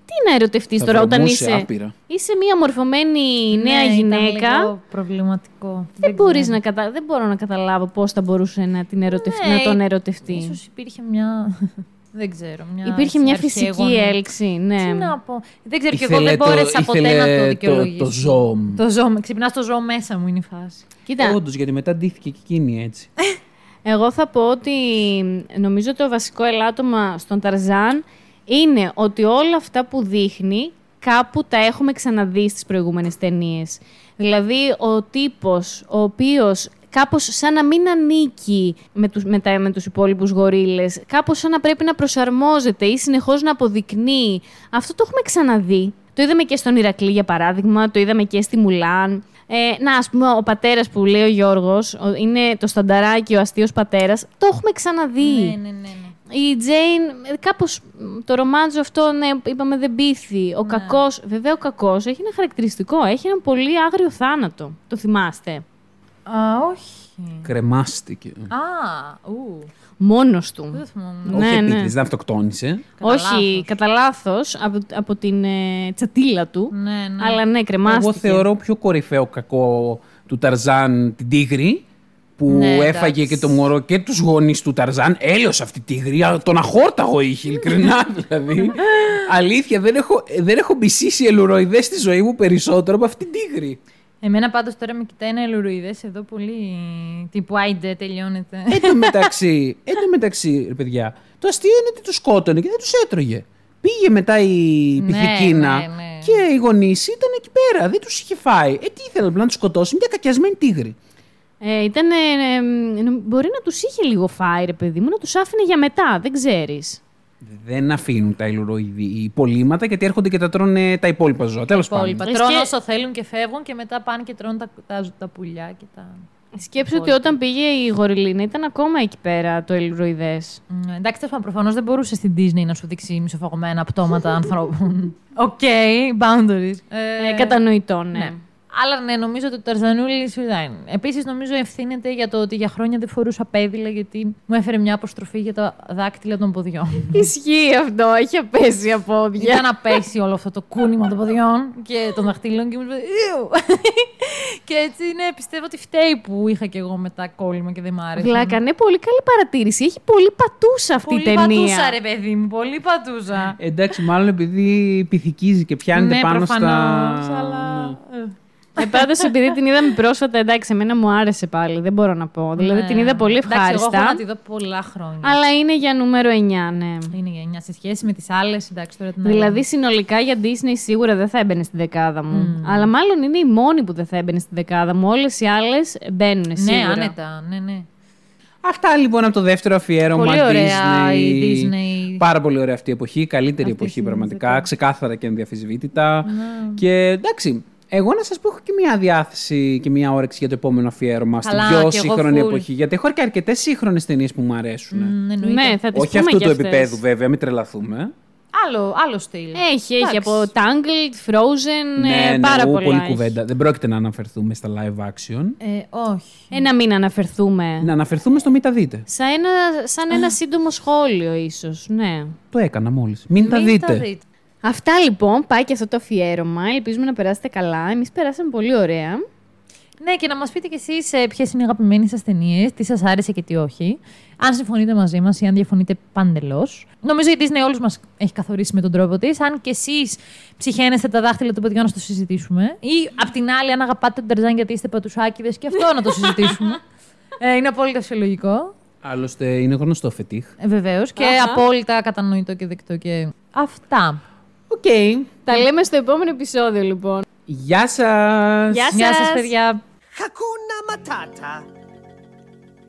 Τι να ερωτευτείς Θα τώρα όταν βρωμούσε είσαι, άπειρα. είσαι μια μορφωμένη νέα Ναι, ήταν γυναίκα. λίγο προβληματικό. Δεν, μπορείς να κατα... δεν μπορώ να καταλάβω πώς θα μπορούσε να, την ερωτευτεί, Ναι, να τον ερωτευτεί. Ίσως υπήρχε μια... δεν ξέρω. Μια Υπήρχε μια αρχαία φυσική γονέα. έλξη, ναι. Τι να πω. Δεν ξέρω, και εγώ Ήθελε δεν το- μπόρεσα ποτέ ήθελε να το το- δικαιολογήσω. το ζώο μου. Το ζώο μου. Ξυπνάς το ζώο μέσα μου είναι η φάση. Κοίτα, Όντως, γιατί μετά ντύθηκε και εκείνη έτσι. Εγώ θα πω ότι νομίζω το βασικό ελάττωμα στον Ταρζάν είναι ότι όλα αυτά που δείχνει κάπου τα έχουμε ξαναδεί στις προηγούμενες ταινίες. Δηλαδή ο τύπος ο οποίος κάπως σαν να μην ανήκει με τους, με, τα, με τους υπόλοιπους γορίλες, κάπως σαν να πρέπει να προσαρμόζεται ή συνεχώς να αποδεικνύει. Αυτό το έχουμε ξαναδεί. Το είδαμε και στον Ηρακλή, για παράδειγμα, το είδαμε και στη Μουλάν. Ε, να, ας πούμε, ο πατέρας που λέει ο Γιώργος, ο- είναι το στανταράκι, ο αστείος πατέρας. Το έχουμε ξαναδεί. Ναι, ναι, ναι. ναι. Η Τζέιν, ε, κάπως μ, το ρομάντζο αυτό, ναι, είπαμε δεν πείθει. Ο κακός, βέβαια ο κακός έχει ένα χαρακτηριστικό, έχει ένα πολύ άγριο θάνατο. Το θυμάστε; Α, όχι. Κρεμάστηκε. Α, ου. Μόνος του. Δεν θυμόμουν. Ναι, Όχι ναι. επίτηδες, δεν αυτοκτόνησε. Όχι, κατά λάθος από, από την ε, τσατίλα του. Ναι, ναι. Αλλά ναι, κρεμάστηκε. Εγώ θεωρώ πιο κορυφαίο κακό του Ταρζάν την τίγρη που Ναι, έφαγε εντάξει. και το μωρό και τους γονείς του Ταρζάν. Έλεος αυτή η τίγρη, α, τον αχόρταγο είχε, ειλικρινά δηλαδή. Αλήθεια, δεν έχω, δεν έχω μισήσει ελουροειδές στη ζωή μου περισσότερο από αυτή την τίγρη. Εμένα πάντως τώρα με κοιτάει ένα ελουροειδές εδώ πολύ τύπου άιντε τελειώνεται. Εν τω μεταξύ, εν τω μεταξύ, ρε παιδιά, το αστείο είναι ότι τους σκότωνε και δεν τους έτρωγε. Πήγε μετά η Ναι, πυθικίνα ναι, ναι. και οι γονείς ήταν εκεί πέρα. Δεν τους είχε φάει. Ε, τι ήθελε απλά να τους σκοτώσει, μια κακιασμένη τίγρη. Ε, ήταν, ε, ε, νο- μπορεί να τους είχε λίγο φάει, ρε παιδί μου, να τους άφηνε για μετά, δεν ξέρεις. Δεν αφήνουν τα αιλουροειδή υπολείμματα γιατί έρχονται και τα τρώνε τα υπόλοιπα ζώα. Τέλος Υπόλοιπα. πάντων. Τρώνε και- όσο θέλουν και φεύγουν και μετά πάνε και τρώνε τα, τα, τα πουλιά και τα... Σκέψου ότι όταν πήγε η γοριλίνα ήταν ακόμα εκεί πέρα το αιλουροειδές. Μμ, εντάξει, τέλος πάντων, προφανώς δεν μπορούσε στην Disney να σου δείξει μισοφαγωμένα πτώματα ανθρώπων. Οκ, boundaries. Ε, κατανοητό, ναι. ναι. Αλλά ναι, νομίζω ότι το Ταρζανούλη σου ήταν. Επίσης, νομίζω ευθύνεται για το ότι για χρόνια δεν φορούσα πέδιλα, γιατί μου έφερε μια αποστροφή για τα δάκτυλα των ποδιών. Ισχύει αυτό, έχει απέσια πόδια. Ήταν απέσει όλο αυτό το κούνημα των ποδιών και των δαχτύλων και μου είπε «Ιου». Και έτσι είναι, πιστεύω ότι φταίει που είχα και εγώ μετά κόλλημα και δεν μ' άρεσε. Βλάκα, ναι, πολύ καλή παρατήρηση. Έχει πολύ πατούσα αυτή Πολύ η ταινία. πατούσα, ρε παιδί μου, πολύ πατούσα. Εντάξει, μάλλον επειδή πυθικίζει και πιάνεται ναι, πάνω προφανώς, στα. αλλά... ε. Ε, Πάντως, επειδή την είδαμε πρόσφατα, εντάξει, εμένα μου άρεσε πάλι. Δεν μπορώ να πω. Δηλαδή, Ναι. την είδα πολύ Εντάξει, εγώ ευχάριστα. έχω να τη δω πολλά χρόνια. Αλλά είναι για νούμερο 9, ναι. Είναι για 9 σε σχέση με τις άλλες. Εντάξει, τώρα την Δηλαδή, συνολικά για Disney σίγουρα δεν θα έμπαινε στη δεκάδα μου. Αλλά μάλλον είναι η μόνη που δεν θα έμπαινε στη δεκάδα μου. Όλες οι άλλες μπαίνουν σίγουρα. Ναι, άνετα. Ναι, ναι. Αυτά λοιπόν από το δεύτερο αφιέρωμα Πολύ ωραία Disney. η Disney. Πάρα πολύ ωραία αυτή η εποχή. Καλύτερη Αυτή εποχή η πραγματικά. μουσική. Ξεκάθαρα και ενδιαφυσβήτητα. Ναι. Και εντάξει, εγώ να σας πω έχω και μια διάθεση και μια όρεξη για το επόμενο αφιέρωμα Καλά, στην πιο κι εγώ σύγχρονη full. εποχή. Γιατί έχω και αρκετές σύγχρονες ταινίες που μου αρέσουν. εννοείται. Ναι, θα τις Όχι πούμε αυτού κι του αυτές. επίπεδου βέβαια, μην τρελαθούμε. Άλλο, άλλο στυλ. Έχει, έχει Εντάξει. από Tangled, Frozen, ναι, ε, ναι, πάρα ου, πολλά. πολύ έχει. κουβέντα. Δεν πρόκειται να αναφερθούμε στα live action. Ε, όχι. Ε, να μην αναφερθούμε. Να αναφερθούμε στο μην τα δείτε. Σαν ένα, σαν ένα σύντομο σχόλιο, ίσως. Ναι. Το έκανα μόλις. Μην, τα Μην δείτε. Αυτά λοιπόν, πάει και αυτό το αφιέρωμα. Ελπίζουμε να περάσετε καλά. Εμείς περάσαμε πολύ ωραία. Ναι, και να μας πείτε κι εσείς ποιες είναι οι αγαπημένες σας ταινίες, τι σας άρεσε και τι όχι. Αν συμφωνείτε μαζί μας ή αν διαφωνείτε παντελώς. Νομίζω η Disney όλους μας έχει καθορίσει με τον τρόπο της. Αν κι εσείς ψυχαίνεστε τα δάχτυλα του παιδιού να το συζητήσουμε. Ή απ' την άλλη, αν αγαπάτε τον Τερζάν γιατί είστε πατουσάκιδε, και αυτό να το συζητήσουμε. ε, είναι απόλυτα φυσιολογικό. Άλλωστε είναι γνωστό φετίχ. Ε, Βεβαίως. Και Αχα. απόλυτα κατανοητό και δεκτό. Και... Αυτά. Οκ. Τα λέμε στο επόμενο επεισόδιο λοιπόν. Γεια σας. Γεια Γεια σας. σας, παιδιά. Χακούνα ματάτα.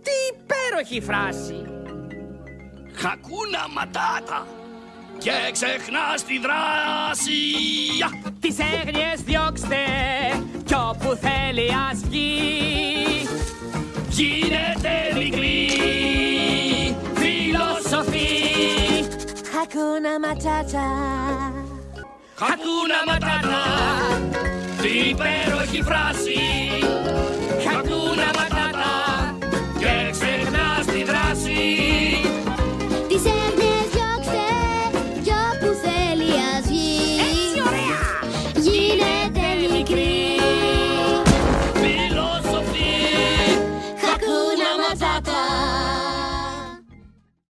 Τι υπέροχη φράση. Χακούνα ματάτα και ξεχνάς τη δράση. Τις έγνοιες διώξτε κι όπου θέλει ας βγει. Γίνεται μικρή φιλοσοφή. Hakuna Matata. Χακούνα ματάτα, τι υπέροχη φράση. Χακούνα ματάτα και ξεχνάς τη δράση. Τις έγνοιες